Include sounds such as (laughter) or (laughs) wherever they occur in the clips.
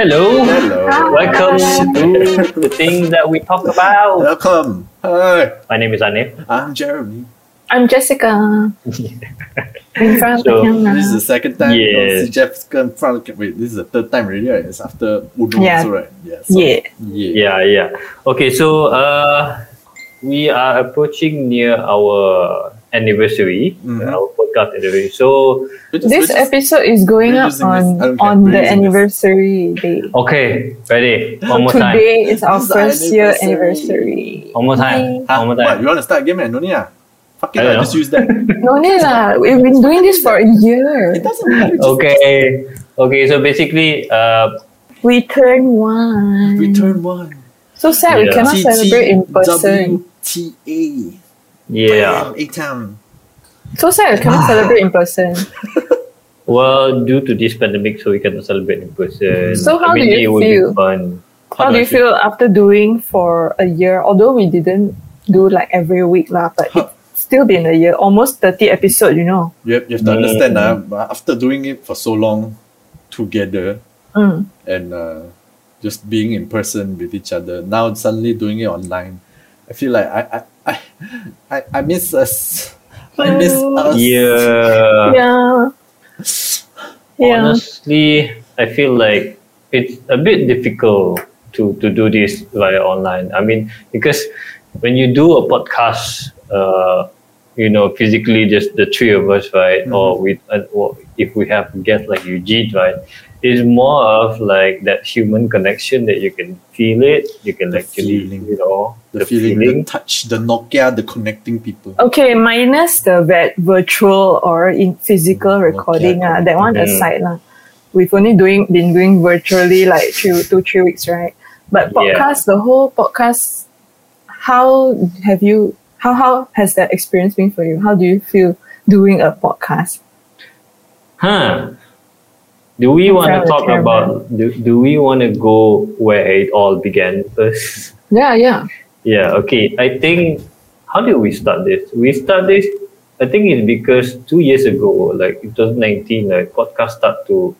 Hello. Hello. Welcome to the thing that we talk about. Welcome. Hi. My name is Anif. I'm Jeremy. I'm Jessica. (laughs) In front So, of the camera. This is the second time Yeah. yeah. see Jeff in front of Wait, this is the third time already, right? It's after Uno, Yeah. also, right? Yeah. so- yeah. Yeah. Yeah, yeah. Okay, so uh, we are approaching near our anniversary, Mhm. our podcast anniversary. So, We're just- This episode is going up using this. On don't on the using this. anniversary day. okay, ready? One more time. Today is our This is first year anniversary. anniversary. One more time. Huh? One more What, you want to start again, man? No need ah. Fuck it, I don't lah, know. just use that. (laughs) No need lah. We've been doing this for a year. it doesn't matter. Okay, okay. So basically, uh, We turn one. We turn one. So sad we Yeah. cannot celebrate in person. T-T-W-T-A. Yeah. A-Town. So sad we cannot celebrate in person. (laughs) Well, due to this pandemic, so we cannot celebrate in person. So how I mean, do it you would feel? Be fun. How do you feel after doing for a year? Although we didn't do like every week lah, but Huh. it's still been a year, almost thirty episode. You know. You have, you have to Mm. understand, ah, but after doing it for so long together Mm. and uh, just being in person with each other, now suddenly doing it online, I feel like I I, I, I, I miss us. I miss Mm. us. Yeah. yeah. Yeah. Honestly, I feel like it's a bit difficult to, to do this via online. I mean, because when you do a podcast, uh, you know, physically just the three of us, right? Mhm. Or with, uh, or if we have guests like Eugene, right? It's more of like that human connection that you can feel it. You can The actually, feeling. you know, The, feeling, the touch, the Nokia, the connecting people. Okay, minus the vet virtual or in physical Mm, recording, okay. ah, that one Mm. aside lah. We've only doing been doing virtually like two, two three weeks, right? But Yeah. podcast, the whole podcast, how have you? How how has that experience been for you? How do you feel doing a podcast? Huh. Do we want to talk travel. about, do, do we want to go where it all began (laughs) first? Yeah, yeah. Yeah, okay. I think how did we start this? We start this I think it's because two years ago, like 2019, like podcast start to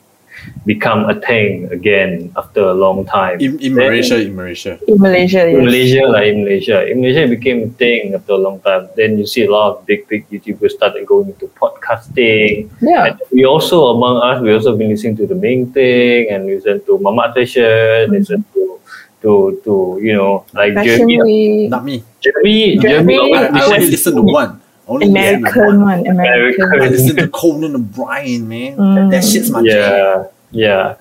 become a thing again after a long time. In, in Malaysia, in Malaysia. In Malaysia, in yes. Malaysia, like in Malaysia, in Malaysia, it became a thing after a long time. Then you see a lot of big, big YouTubers started going into podcasting. Yeah. And we also, among us, we also been listening to the main thing and listen to Mama Station, mm-hmm. listen to, to, to you know, like Jeremy. Not me. Jeremy, Jeremy, Jeremy, I, always I only listen- listen to one. I only American one. one, American. American. I listen to Conan O'Brien, man. Mm. That, that shit's my jam. yeah, yeah.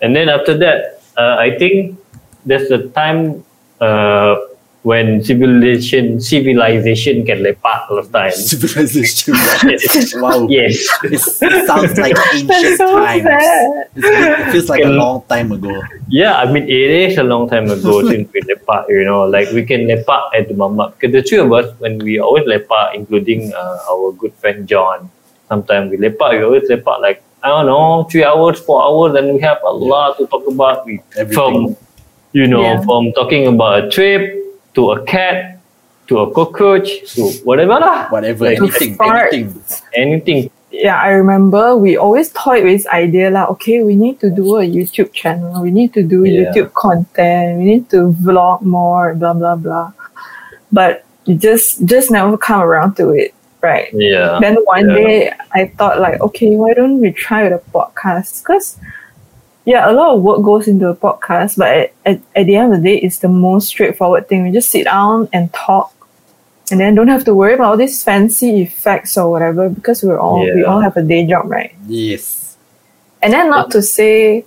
And then after that, uh, I think there's a time uh, when civilization civilization can lepak all the time. (laughs) Civilization. Yes. (laughs) wow. Yes. It's, it sounds like ancient so times. it feels like a long time ago. Yeah, I mean, it is a long time ago (laughs) since we lepak, you know, like we can lepak at the mama. Because the three of us, when we always lepak, including uh, our good friend John, sometimes we lepak, we always lepak like, I don't know, three hours, four hours, and we have a lot to talk about. We, Everything. from, you know, Yeah. from talking about a trip to a cat to a cockroach to whatever lah. Whatever, Like, anything, fart. anything. Anything. yeah, I remember we always toyed with this idea like, okay, we need to do a YouTube channel, we need to do Yeah. YouTube content, we need to vlog more, blah blah blah. But it just just never come around to it, right? Yeah. Then one Yeah. day I thought like, okay, why don't we try with a podcast? Because yeah, a lot of work goes into a podcast, but at, at, at the end of the day, it's the most straightforward thing. We just sit down and talk, and then don't have to worry about all these fancy effects or whatever because we're all we all have a day job, right? Yes. And then not to say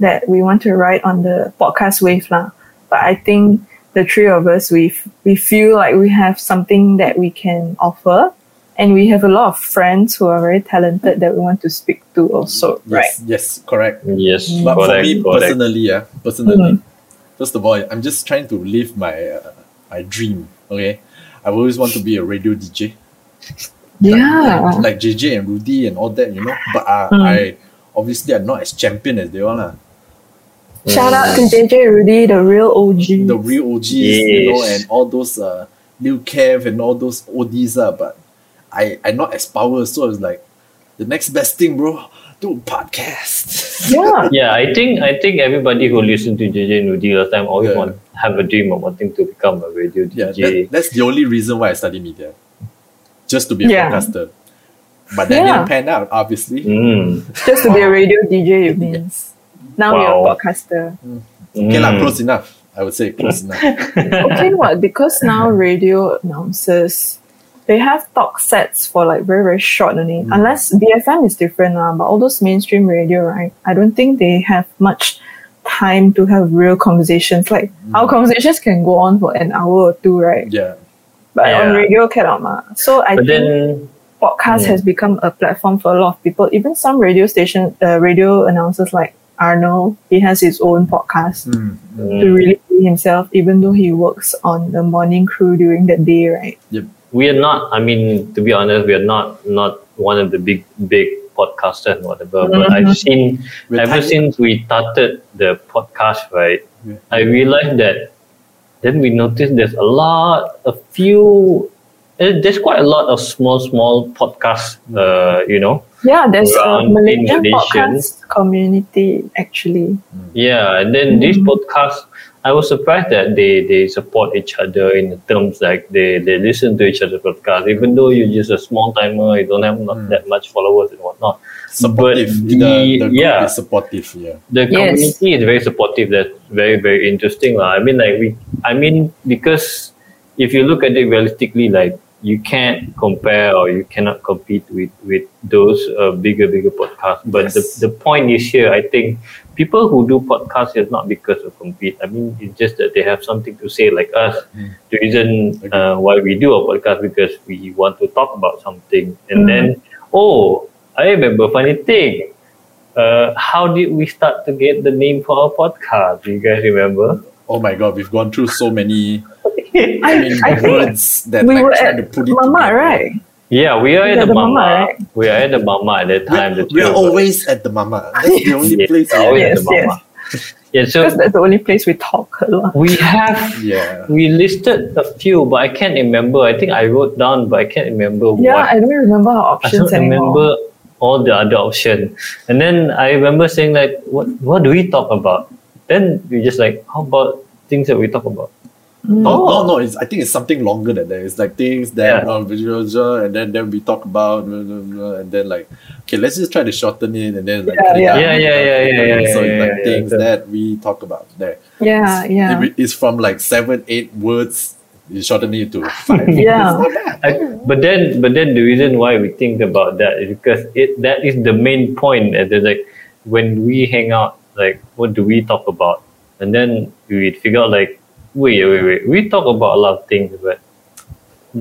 that we want to ride on the podcast wave lah, but I think the three of us we f- we feel like we have something that we can offer, and we have a lot of friends who are very talented that we want to speak to also, right? Yes, yes, correct. Yes. But for me correct. personally, yeah, personally, Mhm. first of all, I'm just trying to live my uh, my dream. Okay, I always want to be a radio DJ. Yeah. like, like JJ and Rudy and all that, you know. But uh, Mm. I obviously I'm not as champion as they are, lah. Shout out to JJ Rudy, the real OG. The real OGs, you know, and all those uh, Lil Kev and all those ODs, uh, but I I not as power, so it's like the next best thing, bro. Do a podcast. Yeah. (laughs) Yeah, I think I think everybody who listened to JJ Rudy last time always Yeah. want have a dream of wanting to become a radio Yeah, DJ. that, that's the only reason why I study media. Just to be a Yeah. podcaster. But that Yeah. didn't pan out, obviously. Mm. Just to be a radio DJ, it means. Now you're a Wow. podcaster. Okay, lah, Mm. close enough. I would say close enough. (laughs) okay, what? Because now radio announcers, they have talk sets for like very, very short only. Mm. Unless BFM is different, lah. but all those mainstream radio, right? I don't think they have much time to have real conversations. Like our conversations can go on for an hour or two, right? Yeah. But on radio cannot, ma. So I But think then podcast Mm. has become a platform for a lot of people. Even some radio station, uh, radio announcers like Arnold, he has his own podcast Mm. to mm, really be himself, even though he works on the morning crew during the day, right? We are not. I mean, to be honest, we are not not one of the big big podcasters and whatever. But I've seen We're ever tiny. since we started the podcast, right? Yeah. I realized that then we noticed there's a lot, a few. eh, There's quite a lot of small, small podcasts. Uh, you know, Yeah, there's a Malaysian podcast community actually. Yeah, and then these podcasts, I was surprised that they, they support each other in the terms like they, they listen to each other's podcast, even though you're just a small timer, you don't have not Mm. that much followers and whatnot. Supportive. But the, the group yeah. is supportive, yeah. The Yes. community is very supportive. That's very very interesting. lah. I mean, like we, I mean, because if you look at it realistically, like you can't compare or you cannot compete with with those uh, bigger bigger podcasts. But Yes. the the point is here, I think people who do podcasts is not because of compete. I mean, it's just that they have something to say, like us. Mm. The reason uh, why we do a podcast because we want to talk about something, and Mm. then oh, I remember funny thing. Uh, how did we start to get the name for our podcast? Do you guys remember? Oh my god, we've gone through so many (laughs) I, I mean, I think words that we like were trying at to put it Mama, together. right? Yeah, we are We at are the the mama. mama, right? We are at the mama at that time. We're, we're always at the mama. (laughs) That's the only Yeah, place. always we at the mama. Yeah, so Because that's the only place we talk a lot. we have Yeah. we listed a few, but I can't remember. I think I wrote down, but I can't remember Yeah, what. I don't remember our I don't anymore. remember all the other option. And then I remember saying like, what what do we talk about? Then we just like, how about things that we talk about? No, no, no. It's, I think it's something longer than that. It's like things that Yeah. uh, visual, and then then we talk about, blah, blah, blah, and then like, okay, let's just try to shorten it, and then like, Yeah, cut it yeah. Yeah, yeah, yeah, yeah, yeah, So yeah, it's like yeah, things yeah. that we talk about there. Yeah, yeah. It- it's from like seven, eight words. You shorten it to (laughs) five. Yeah. It's not bad. I, but then, but then the reason why we think about that is because it that is the main point. And then like when we hang out, like what do we talk about? And then we figure out like, wait, wait, wait. We talk about a lot of things, but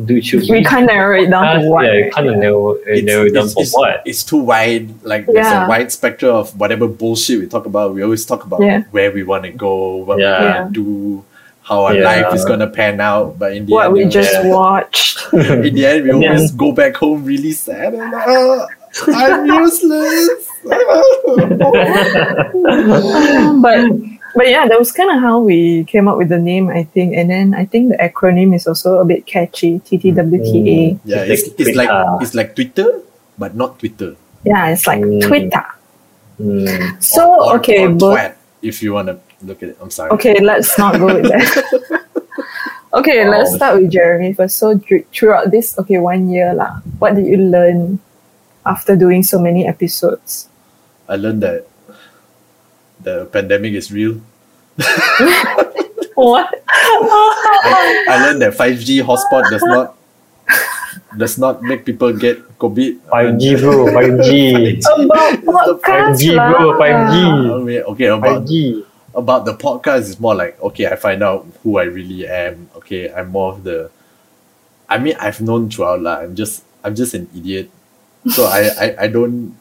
do should we can't narrow it down to one. Yeah, kind of narrow, uh, It's- narrow it down it's- for it's- what? It's too wide. Like there's a wide spectrum of whatever bullshit we talk about. We always talk about Yeah. where we want to go, what Yeah. we want to do, how our Yeah. life is gonna pan out. But in the what end, we uh, just Yeah. watched. (laughs) in the end, we Yeah. always go back home really sad and like, "Ah, I'm (laughs) useless. (laughs) but but yeah, that was kind of how we came up with the name, I think. And then I think the acronym is also a bit catchy. TTWTA. yeah, It's it's, like it's like Twitter. it's like Twitter, but not Twitter. Yeah, it's like Mm. Twitter. Mm. So Or- or- okay, or both twat, if you wanna look at it. I'm sorry. Okay, let's not go with that. (laughs) okay, let's start with Jeremy first. So throughout this, okay, one year lah, what did you learn after doing so many episodes? I learned that the pandemic is real. (laughs) What? I learned that 5G hotspot does not does not make people get COVID. 5G bro, 5G. (laughs) About podcast 5G bro, 5G. I mean, okay, about 5G. about the podcast is more like okay, I find out who I really am. Okay, I'm more of the. I mean, I've known throughout lah. I'm just I'm just an idiot, so I, I I don't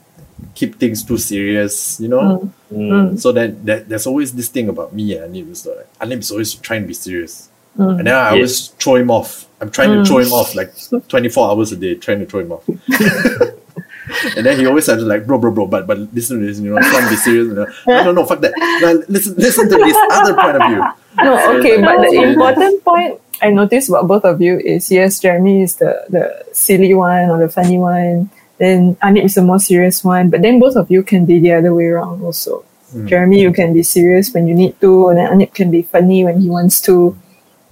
keep things too serious. You know. Mm. So then that, there's always this thing about me and Anip is like Anip is always trying to be serious. Mm. And then I Yes. always throw him off. I'm trying to throw him off like (laughs) 24 hours a day, trying to throw him off. (laughs) and then he always has to like, bro, bro, bro, but but listen to this, you know, trying to be serious. You know. No, no, no, fuck that. No, listen, listen to this other point of view. No, So okay, it's but like- the important point I noticed about both of you is yes, Jeremy is the the silly one or the funny one, then Anip is the more serious one. But then both of you can be the other way around also. Jeremy, you can be serious when you need to, and then Anip can be funny when he wants to.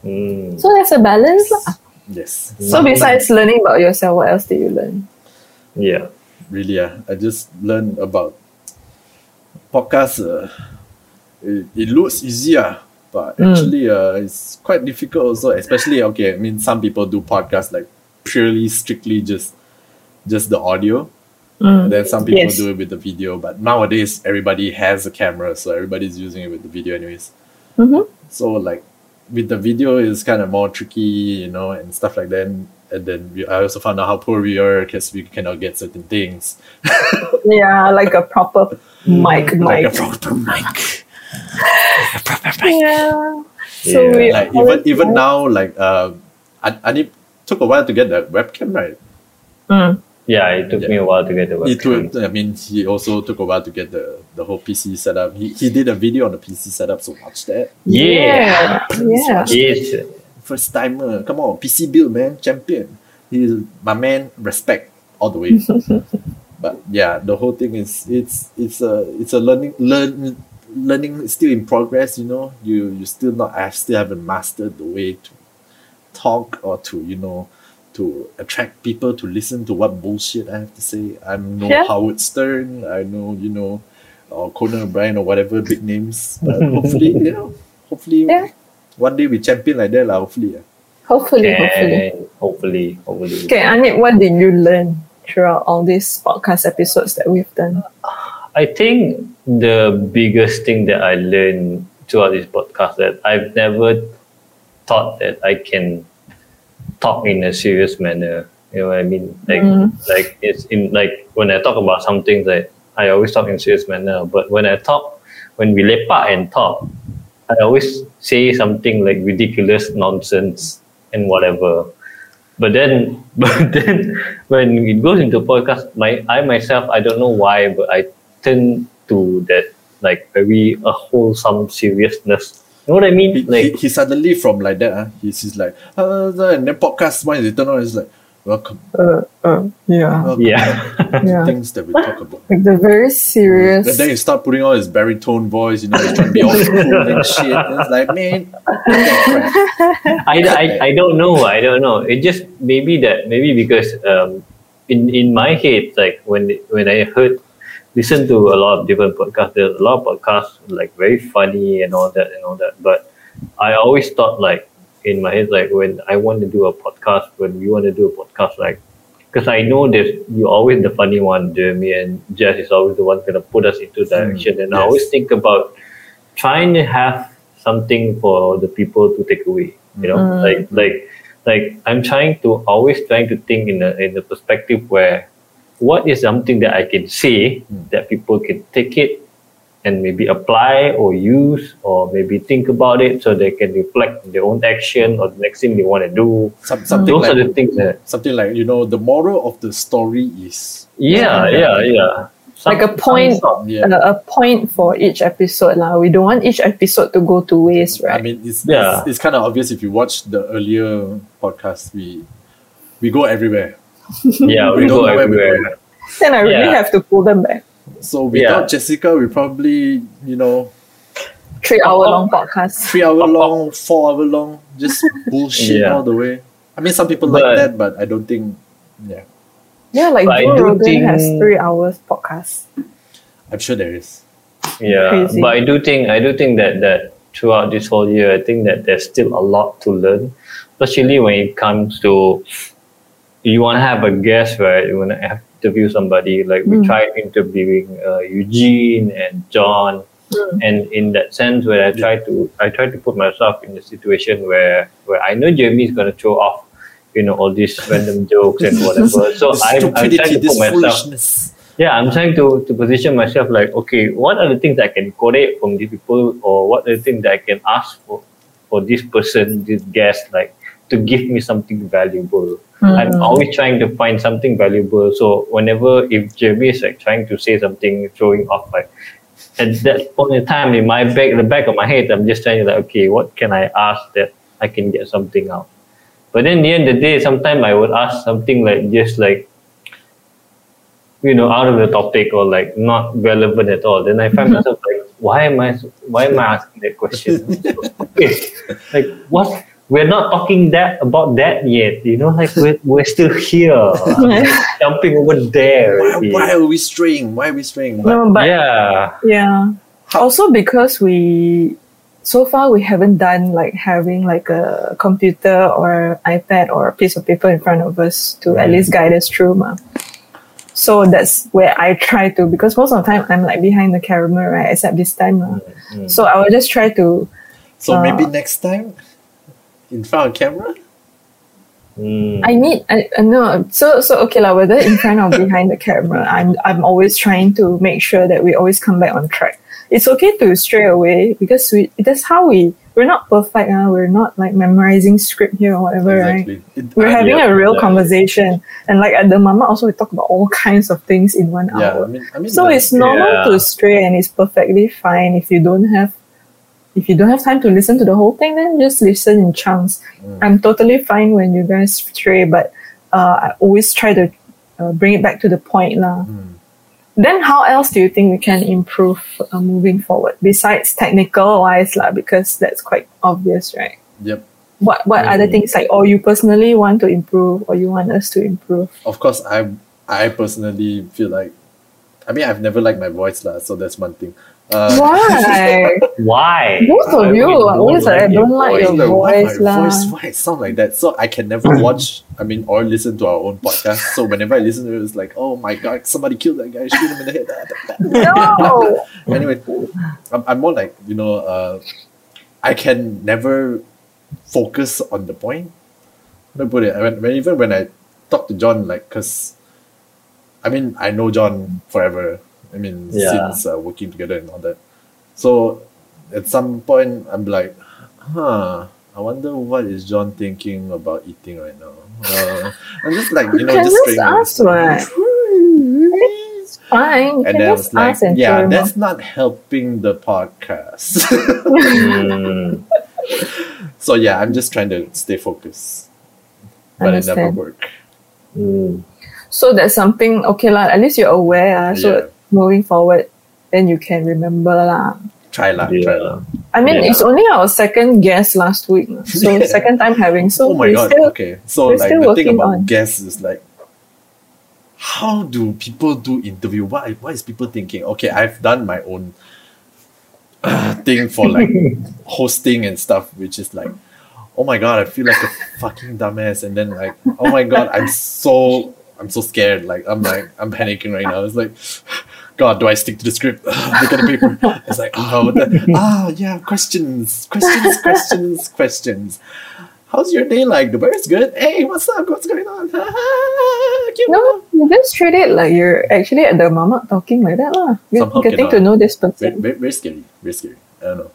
Mm. So there's a balance. lah. Yes. So besides learning about yourself, what else did you learn? Yeah. really uh, I just learned about podcast uh, it, it looks easier but Mm. actually uh, it's quite difficult also especially okay I mean some people do podcasts like purely strictly just just the audio and then some people Yes. do it with the video but nowadays everybody has a camera so everybody's using it with the video anyways Mhm. so like with the video is kind of more tricky you know and stuff like that and then we, I also found out how poor we are because we cannot get certain things (laughs) Yeah, like a proper mic, mic. like a proper mic. (laughs) a proper mic. Yeah. So Yeah, we Like even even now, like uh, I, I need took a while to get the webcam right. Mm. Yeah, it took me a while to get the He webcam. took, I mean, he also took a while to get the the whole PC setup. He he did a video on the PC setup, so watch that. Yeah. Yeah. Yes. (laughs) First timer, come on, PC build man, champion. He's my man, respect all the way. (laughs) but yeah, the whole thing is it's it's a it's a learning learn learning is still in progress. You know, you you still not I still haven't mastered the way to talk or to you know to attract people to listen to what bullshit I have to say. I'm no Yeah. Howard Stern. I know you know, or Conan O'Brien or whatever big names. But hopefully, you know, hopefully Yeah. one day we champion like that, lah. Hopefully, yeah. Hopefully, hopefully. And hopefully, hopefully. Okay, Anip, what did you learn throughout all these podcast episodes that we've done? I think the biggest thing that I learned throughout this podcast that I've never thought that I can talk in a serious manner. You know what I mean? Like, Mm. like it's in like when I talk about something that I always talk in serious manner. But when I talk, when we lepak and talk, I always say something like ridiculous nonsense and whatever. But then, (laughs) but then, when it goes into podcast, my I myself I don't know why, but I turn to that like very a wholesome seriousness. You know what I mean? he, Like he suddenly from like that, uh, he's, he's like, uh, and then podcast once they turn on, he's like, welcome, Uh, uh, yeah. welcome yeah, to (laughs) Yeah. things that we talk about. Like the very serious. And then he start putting on his baritone voice, you know, he's trying to be all cool and (laughs) shit. And it's like, man. (laughs) I, I, I don't know. I don't know. It just maybe that maybe because um, in in my head, like when when I heard listen to a lot of different podcasts, there's a lot of podcasts like very funny and all that and all that. But I always thought like in my head, like when I want to do a podcast, when we want to do a podcast, like because I know there's you're always the funny one, Jeremy, and Jess is always the one going to put us into direction. and I always think about trying to have something for the people to take away. You know, Mm. like like like I'm trying to always trying to think in a in a perspective where what is something that I can say Mm. that people can take it and maybe apply or use or maybe think about it so they can reflect their own action or the next thing they want to do. Some, something Those are like the things that something like you know the moral of the story is yeah yeah yeah. Like a point- sort. yeah. uh, a point for each episode. lah. We don't want each episode to go to waste, right? I mean, it's Yeah. it's, it's kind of obvious if you watch the earlier podcast. We we go everywhere. Yeah, we, We (laughs) don't go know where we're everywhere. then I really yeah. have to pull them back. So without Yeah. Jessica, we probably you know Three hour long oh, oh. podcast. three hour oh, long, four hour long, just (laughs) bullshit Yeah. all the way. I mean, some people like that, but I don't think. Yeah, Yeah, like But I Joe do Rogan has three hours podcast. I'm sure there is. Yeah, Crazy. but I do think I do think that that throughout this whole year, I think that there's still a lot to learn, especially when it comes to you want to have a guest, right? You want to have interview somebody. Like we Mm. tried interviewing uh, Eugene and John, Mm. and in that sense, where I try to I try to put myself in a situation where where I know Jeremy is going to throw off, you know, all these (laughs) random jokes and whatever. (laughs) So I'm, I'm trying to put myself yeah, I'm trying to, to position myself like, okay, what are the things I can correct from these people, or what are the things that I can ask for for this person, this guest, like to give me something valuable. Hmm. I'm always trying to find something valuable. So whenever if Jeremy is like trying to say something, throwing off like at that point in time in my back the back of my head, I'm just trying to like, okay, what can I ask that I can get something out? But then, the end of the day, sometimes I would ask something like just like you know, out of the topic or like not relevant at all, then I find mm-hmm. myself like, why am I, why am I asking that question? (laughs) like what? We're not talking that about that yet. You know, like we're, we're still here, (laughs) jumping over there. Why, already. why are we straying? Why are we straying? But No, but yeah, Yeah. Also because we so far we haven't done like having like a computer or iPad or a piece of paper in front of us to at least guide us through. Ma. So that's where I try to because most of the time I'm like behind the camera, right? Except this time. ma. Mm. So I will just try to so uh, maybe next time, in front of camera. Mm. I need I, I know so so okay like whether in front or behind the camera, I'm I'm always trying to make sure that we always come back on track. It's okay to stray away because we that's how we we're not perfect, uh, we're not like memorizing script here or whatever, right? Exactly. It- We're I- having yeah, a real yeah. conversation. And like at the mama also we talk about all (laughs) kinds of things in one yeah, I hour. mean, I mean, So the- it's normal Yeah. to stray and it's perfectly fine if you don't have if you don't have time to listen to the whole thing, then just listen in chunks. Mm. I'm totally fine when you guys stray, but uh, I always try to uh, bring it back to the point. lah. Mm. Then how else do you think we can improve uh, moving forward besides technical wise lah? Because that's quite obvious, right? Yep. What what other Mm. things like or you personally want to improve or you want us to improve? Of course, I I personally feel like, I mean, I've never liked my voice lah, so that's one thing. Uh, Why? (laughs) Why? Both of you always like, I don't like your don't know why voice lah. voice, why it sound like that? So I can never (laughs) watch, I mean, or listen to our own podcast. So whenever I listen to it, it's like, oh my god, somebody killed that guy, shoot him in the head. No. (laughs) anyway, I'm, I'm more like, you know, uh, I can never focus on the point. Let me put it, when, when, even when I talk to John, like, because, I mean, I know John forever. I mean, Yeah. since uh, working together and all that. So at some point, I'm like, huh, I wonder what is John thinking about eating right now. Uh, I'm just like, you know, (laughs) just ask what. It's fine. You and can then I just was like, yeah, that's not helping the podcast. (laughs) Mm. so yeah, I'm just trying to stay focused. But it never Understand. worked. Mm. So that's something okay lah. At least you're aware. ah. so Yeah. Moving forward, then you can remember lah. Try lah, try Yeah. lah. I mean, Yeah. it's only our second guest last week, so Yeah. second time having. So oh my god, still okay. So like still the thing about on. guests is like how do people do interview? Why what is people thinking? Okay, I've done my own uh, thing for like (laughs) hosting and stuff, which is like, oh my god, I feel like a fucking dumbass, and then like, oh my god, I'm so I'm so scared. Like I'm like I'm panicking right now. It's like, God, do I stick to the script? (laughs) Look at the paper. It's like, oh, ah, yeah, questions, questions, questions, (laughs) questions. How's your day like? The weather's good. Hey, what's up? What's going on? No, you just treat it like you're actually at the mama talking like that lah. Somehow Getting cannot. to know this person. very, very scary. Very scary. I don't know.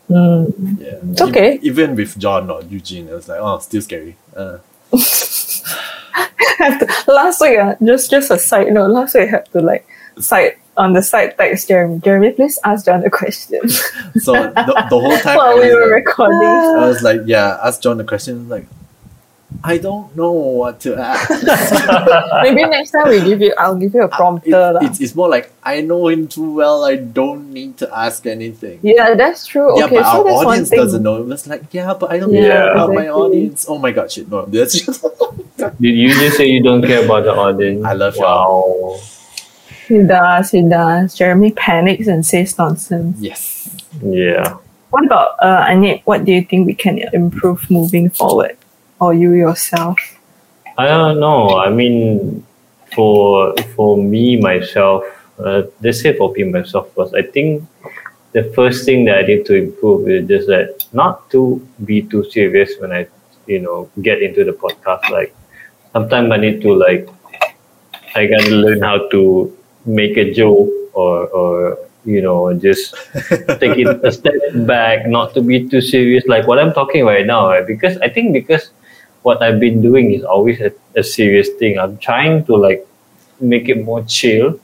Mm. Yeah. It's okay. E- Even with John or Eugene, it was like, oh, still scary. Uh, (laughs) to, last week, uh, just just a side note. Last week, I had to like side on the side text Jeremy. Jeremy, please ask John a question (laughs) so the, the whole time while we were like- recording. I was like, yeah, ask John the question. Like, I don't know what to ask. (laughs) Maybe next time we give you, I'll give you a prompter. It- it's, it's more like I know him too well. I don't need to ask anything. yeah, that's true. Yeah, okay, but so our that's one audience thing. doesn't know. It was like, yeah, but I don't Yeah, care about my audience. Oh my god, shit, no, that's just Did you just say you don't care about the audience? I love you. wow. He does, he does. Jeremy panics and says nonsense. yes. Yeah. What about uh, Anit? What do you think we can improve moving forward, or you yourself? I don't know. I mean, for for me myself, uh, let's say for me myself first. I think the first thing that I need to improve is just that not to be too serious when I, you know, get into the podcast. Like sometimes I need to like, I gotta learn how to make a joke or or you know just (laughs) take it a step back, not to be too serious, like what I'm talking right now, right? Because I think because what I've been doing is always a, a serious thing. I'm trying to like make it more chill,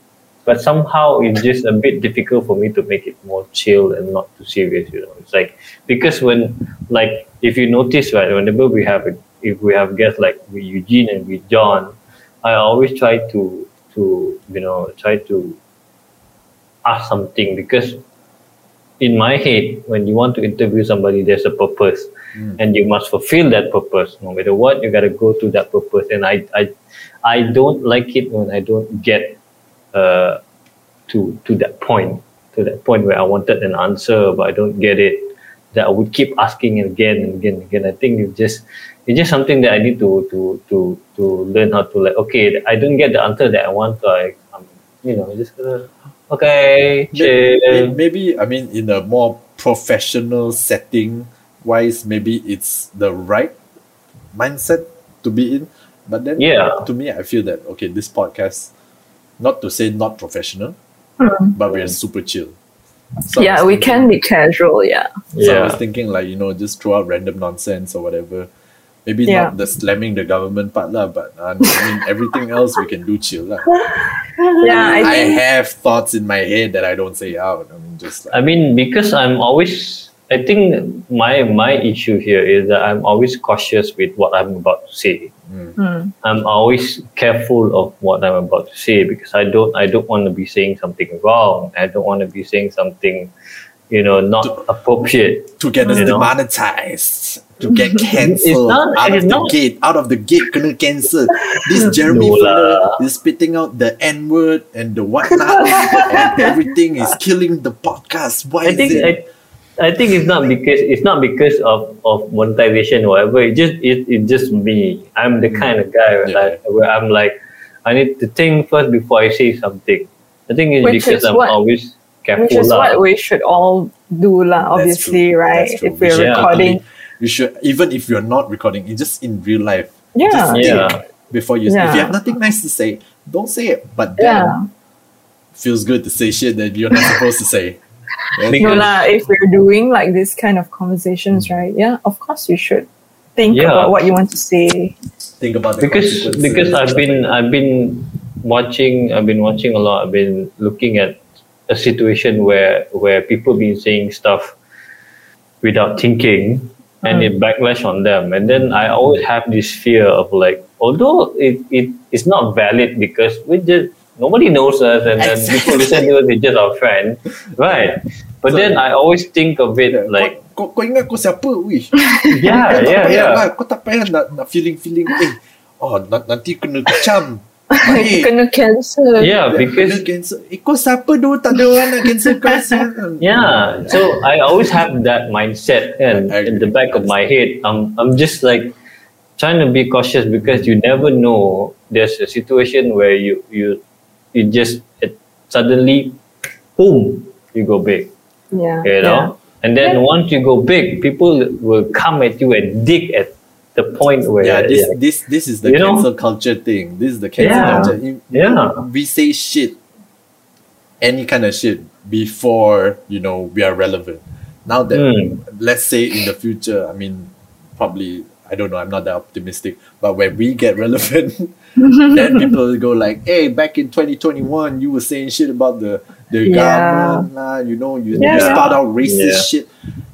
but somehow it's just a bit difficult for me to make it more chill and not too serious. You know, it's like because when like if you notice right, whenever we have a, if we have guests like with Eugene and with John, I always try to to you know try to ask something because in my head when you want to interview somebody there's a purpose. Mm. and you must fulfill that purpose. No matter what you got to go to that purpose. And i i i don't like it when i don't get uh to to that point to that point where i wanted an answer but i don't get it that i would keep asking again and again and again. I think you just it's just something that i need to to to to learn how to like okay i don't get the answer that i want so i i'm you know just gonna okay Maybe, chill. maybe I mean in a more professional setting wise, maybe it's the right mindset to be in. But then Yeah. to me I feel that okay, this podcast not to say not professional, Mm. but we're super chill. So yeah, was we thinking- can be casual. Yeah. So I was thinking like, you know, just throw out random nonsense or whatever. Maybe Yeah. not the slamming the government part lah, but uh, I mean everything else we can do chill lah. (laughs) Yeah, I I think have thoughts in my head that I don't say out. I mean just like I mean, because I'm always, I think my my issue here is that I'm always cautious with what I'm about to say. Mm. I'm always careful of what I'm about to say because I don't I don't want to be saying something wrong. I don't want to be saying something, you know, not appropriate. to get us demonetized, to get (laughs) cancelled out of the not- gate, out of the gate, gonna cancel. This (laughs) Jeremy No fella is spitting out the N word and the whatnot, (laughs) and everything is killing the podcast. Why I think is it? I, I think it's not because it's not because of, of monetization or whatever. It just it, it's just me. I'm the mm. kind of guy where, Yeah. like, where I'm like I need to think first before I say something. I think it's Which because I'm what- always careful. which is lah. what we should all do, lah. Obviously, right? If We we're should recording, totally- you should even if you're not recording, it's just in real life. yeah, Just think Yeah. before you. If you have nothing nice to say, don't say it. But then yeah. feels good to say shit that you're not (laughs) supposed to say. Yeah, No, Because- lah. If we're doing like this kind of conversations, hmm. right? Yeah, of course you should think Yeah. about what you want to say. think about the because because I've been. I've been watching I've been watching a lot. I've been looking at a situation where where people been saying stuff without thinking and it backlash on them. And then I always have this fear of like although it, it it's not valid because we just nobody knows us and then people listen to us it's just our friend. Right. But So- then I always think of it like kau, kau, ingat kau siapa wish (laughs) yeah, yeah, yeah. kau tak payah nak, nak feeling feeling eh oh na- nanti kena kecam baik (laughs) Kena cancel. Yeah, kena because cancel eh kau siapa tu tak ada orang nak cancel kau. (laughs) Yeah, so I always have that mindset and in the back of my head. I'm I'm just like trying to be cautious because you never know. There's a situation where you you you just it, suddenly, boom, you go big. Yeah. You know, and then once you go big, people will come at you and dig at the point where yeah this this this is the You know? cancel culture thing this is the cancel Yeah. culture You- Yeah. we say shit any kind of shit before you know we are relevant now that Mm. let's say in the future i mean probably i don't know i'm not that optimistic but when we get (laughs) relevant then (laughs) people go like hey back in 2021 you were saying shit about the the Yeah. government you know you, Yeah. you spout out racist Yeah. shit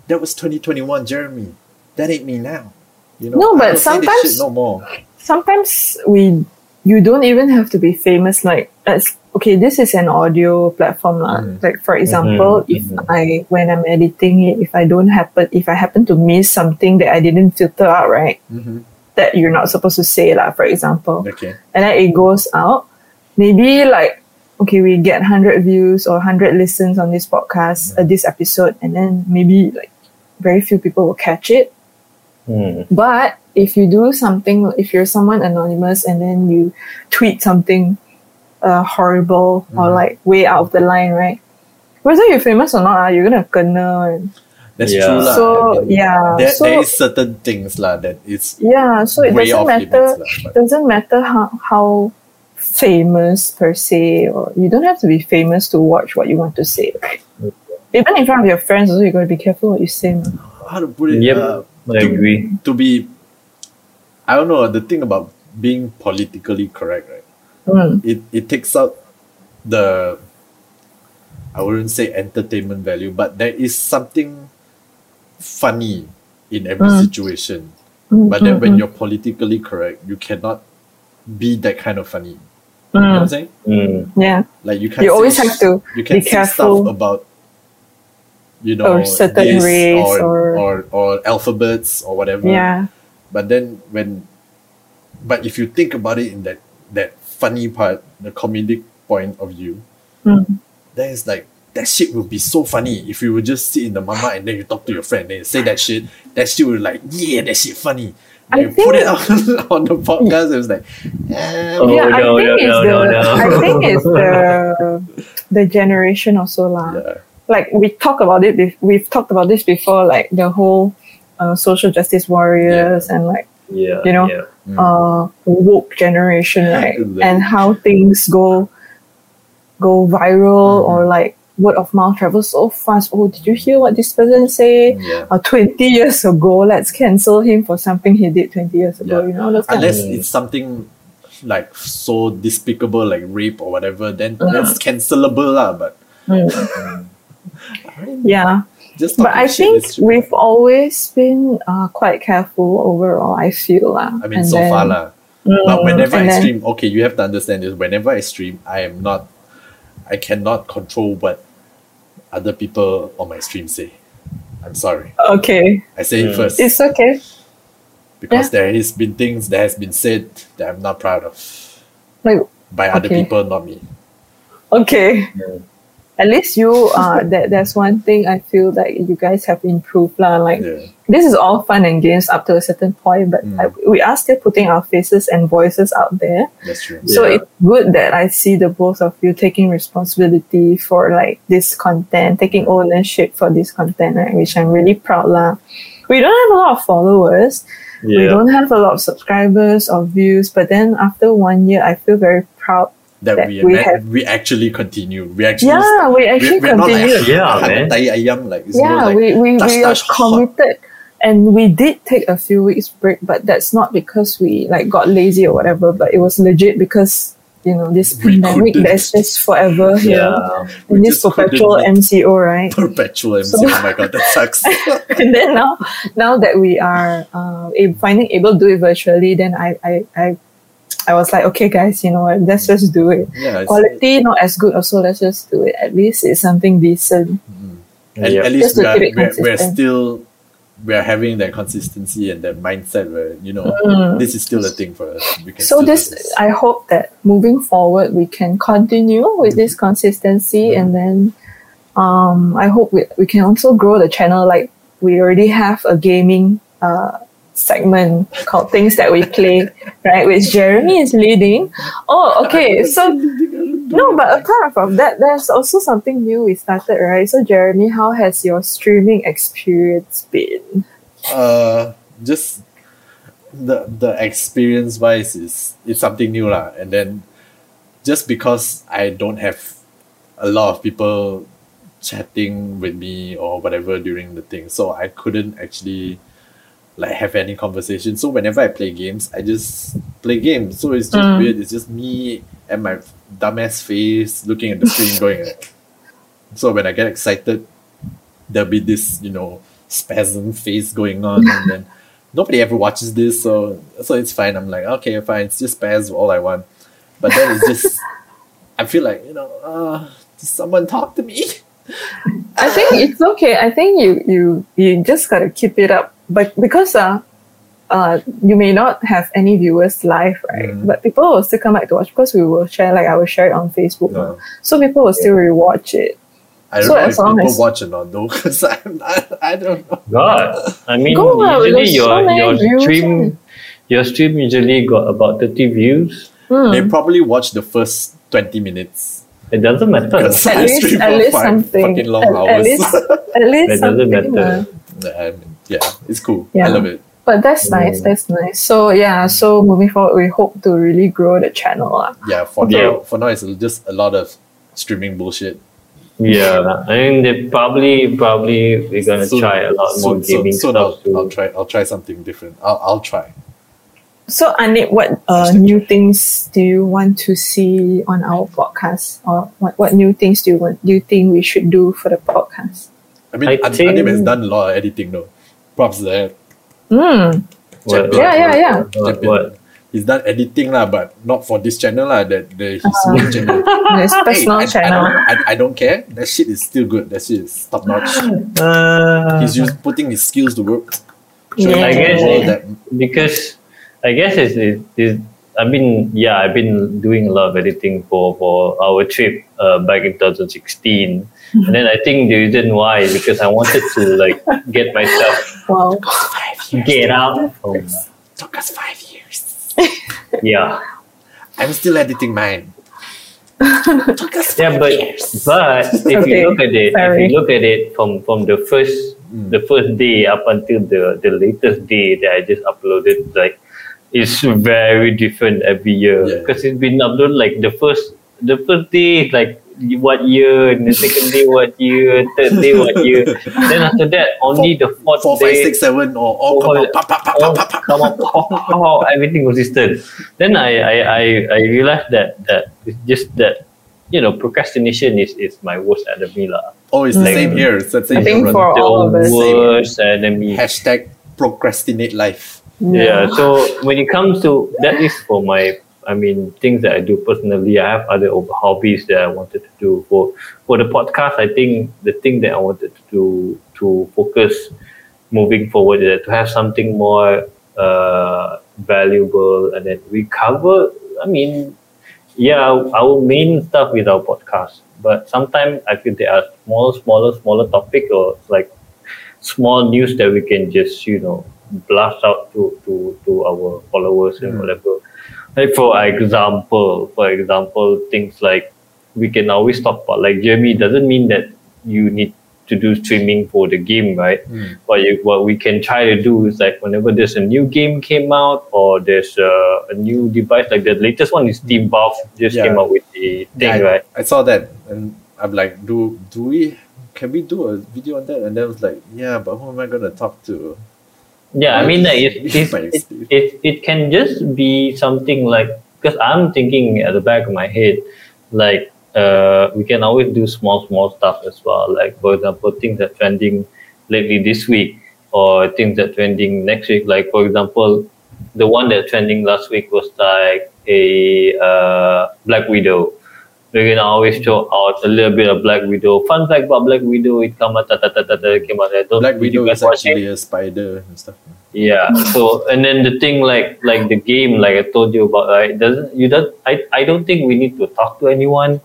that was 2021 jeremy that ain't me now you know No, but don't say this sometimes- no more sometimes we you don't even have to be famous like as okay this is an audio platform lah. Mm. like for example Mhm, if mhm. i when i'm editing it if i don't happen if i happen to miss something that i didn't filter out right Mhm. that you're not supposed to say lah, for example okay and then it goes out maybe like okay we get 100 views or 100 listens on this podcast uh, this episode and then maybe like very few people will catch it Hmm. but if you do something, if you're someone anonymous and then you tweet something uh, horrible or Mhm. like way out of the line, right? Whether you're famous or not, ah, you're gonna kena. and- that's Yeah. true lah. So I mean, yeah, there, so there is certain things lah that is yeah, so it doesn't matter. limits lah, but- doesn't matter how how famous per se, or you don't have to be famous to watch what you want to say. Right? Even in front of your friends, also you gotta be careful what you say. man. how to put it Yep. uh, I agree. to be I don't know the thing about being politically correct right Mm. it it takes out the I wouldn't say entertainment value but there is something funny in every Mm. situation Mm, but then mm, when mm. you're politically correct you cannot be that kind of funny You know what I'm Mm, saying? Mm. yeah. Like you can't. You always sh- have to You can be say careful. stuff about. You know, Or certain this race or, or- or or alphabets or whatever. Yeah. But then when, but if you think about it in that that funny part, the comedic point of view, Mm. then it's like that shit will be so funny if you would just sit in the mama and then you talk to your friend and you say that shit. That shit will like yeah, that shit funny. And I you put it think- on, (laughs) on the podcast. It was like, eh, Oh, yeah, no, I think no, it's no, the no, no. I think it's the the generation also lah. yeah, Like we talk about it. We've talked about this before. Like the whole uh, social justice warriors and like Yeah. You know? Yeah. Mm. uh, woke generation, (laughs) right? And how things go go viral Mhm. or like word of mouth travels so fast. Oh, did you hear what this person say? yeah. Uh, 20 years ago, let's cancel him for something he did 20 years ago. Yeah. You know, those kind of- Unless it's something like so despicable, like rape or whatever, then Mm. that's cancelable lah. But Mm. I mean, yeah. just But I think is we've always been uh, quite careful overall, I feel. lah. I mean, And so then- far lah. Mm, But whenever and I then- stream, okay, you have to understand this. Whenever I stream, I am not, I cannot control what other people on my stream say. I'm sorry. Okay, I say it Mm. first it's okay. because there has been things that has been said that I'm not proud of Like, by other Okay. people, not me. okay. Mm. At least you, (laughs) uh, that there's one thing I feel that you guys have improved. lah. Like, Yeah. this is all fun and games up to a certain point, but Mm. I, we are still putting our faces and voices out there. That's true. So Yeah. it's good that I see the both of you taking responsibility for like this content, taking ownership for this content, right? Which I'm really proud lah. We don't have a lot of followers. We don't have a lot of subscribers or views, but then after one year, I feel very proud. That, that we we ma- have- we actually continue. We actually Yeah, we actually we're, we're not like continue. Yeah, man. tai ayam like it's more yeah, like we we, touch, we are touch, hot. committed. And we did take a few weeks break, but that's not because we like got lazy or whatever, but it was legit because you know this We pandemic that's just forever here. Yeah. We in this perpetual MCO, right? perpetual MC. So- oh my god, that sucks. (laughs) and then now, now that we are uh, a- finding able to do it virtually, then I, I, I, I was like, okay, guys, you know what? Let's just do it. yeah, it's, Quality not as good, also let's just do it. At least it's something decent. at, Yeah. at least we are, we're, we're still we're having that consistency and that mindset where you know Mm. this is still a thing for us. We can So still do this, I hope that moving forward we can continue with this consistency, and then um, I hope we, we can also grow the channel. Like we already have a gaming uh, segment called "Things That We Play," right? Which Jeremy is leading. Oh, okay. (laughs) So no, but apart from that, there's also something new we started, right? So Jeremy, how has your streaming experience been? uh just the the experience wise is it's something new lah and then just because I don't have a lot of people chatting with me or whatever during the thing so I couldn't actually like have any conversation. So whenever I play games I just play games. So it's just Mm. weird. It's just me and my dumbass face looking at the screen going like, (laughs) so when I get excited there'll be this you know spasm face going on and then (laughs) nobody ever watches this so so it's fine. I'm like okay fine. It's just spaz all i want. But then it's just (laughs) i feel like you know uh someone talk to me? I think it's okay. I think you you you just gotta keep it up, but because uh, uh, you may not have any viewers live, right? Mm. But people will still come back to watch because we will share. Like I will share it on Facebook, No. so people will still rewatch it. i don't So know as if long people as- watch or not though (laughs) because i'm not, i don't know God, I mean, Go usually your so your views stream your stream usually got about thirty views. Hmm. they probably watch the first 20 minutes It doesn't matter. Because- At (laughs) I least, at least five something. fucking long at, at least, at (laughs) least It doesn't something. matter. uh, I mean, yeah it's cool Yeah. i Yeah. love it but that's nice. That's nice. So yeah. So moving forward, we hope to really grow the channel. Uh. yeah for Yeah. now for now it's just a lot of streaming bullshit Yeah, I mean, they probably probably we're gonna Soon- try a lot more soon- soon- gaming soon stuff I'll. I'll try i'll try something different i'll, I'll try So, Anik, what uh, new things do you want to see on our podcast, or what, what new things do you want? Do you think we should do for the podcast? I mean, I An- think- Anim has done a lot of editing though. Props there. Mm. What- Yeah, yeah, yeah. What, what? he's done editing lah, but not for this channel lah. That the his Uh-huh. own channel. (laughs) His personal I, I, channel. don't, I, I don't care. That shit is still good. That shit is top notch. (gasps) Uh, He's just putting his skills to work. Yeah. I guess it- that. because I guess it's, it, it, I mean, yeah, I've been doing a lot of editing for, for our trip uh, back in 2016. And then I think the reason why is because I wanted to like get myself Wow. get out from Took us five years. yeah I'm still editing mine. Took us yeah five but years. but if Okay, you look at it sorry. if you look at it from from the first Mm. the first day up until the the latest day that I just uploaded like it's very different every year Yeah. because it's been uploaded like the first the first day like what year and the second day what year third day what year then after that only the fourth Four, day five, six, seven, or all Oh, come out. Pop, pop, pop, oh, pop, pop, pop. Oh, come everything consistent. Then I, I, I, I realized that that it's just that you know procrastination is, is my worst enemy lah. Oh, it's the same here. It's the same I think here, for brother. all of us. worst enemy. Hashtag procrastinate life. Yeah. So when it comes to that is for my I mean things that I do personally. I have other hobbies that I wanted to do for for the podcast. I think the thing that I wanted to do to focus moving forward is to have something more uh, valuable and then we cover. I mean, yeah, our main stuff with our podcast. But sometimes I feel there are small, smaller, smaller topic or like small news that we can just you know blast out to to, to our followers and Mm. whatever. Like for example, for example, things like we can always talk about like Jeremy doesn't mean that you need to do streaming for the game, right? Mm. What you what we can try to do is like whenever there's a new game came out or there's a, a new device like the latest one is Steam Valve just Yeah. came out with the thing, Yeah, I, right? I saw that and I'm like, do do we can we do a video on that? And then I was like, yeah, but who am I gonna talk to? Yeah, I mean, like, it, It's it, it, it, it can just be something like, because I'm thinking at the back of my head, like, uh, we can always do small, small stuff as well. Like, for example, things that trending lately this week or things that trending next week. Like, for example, the one that trending last week was like a uh, Black Widow. We can always show out a little bit of Black Widow. Fun fact about Black Widow, it came out, ta, ta, ta, ta, ta, it came out. I don't- Black did you Widow guys is watch it? actually a spider and stuff. Yeah. So and then the thing like like the game like I told you about right doesn't you don't I, I don't think we need to talk to anyone.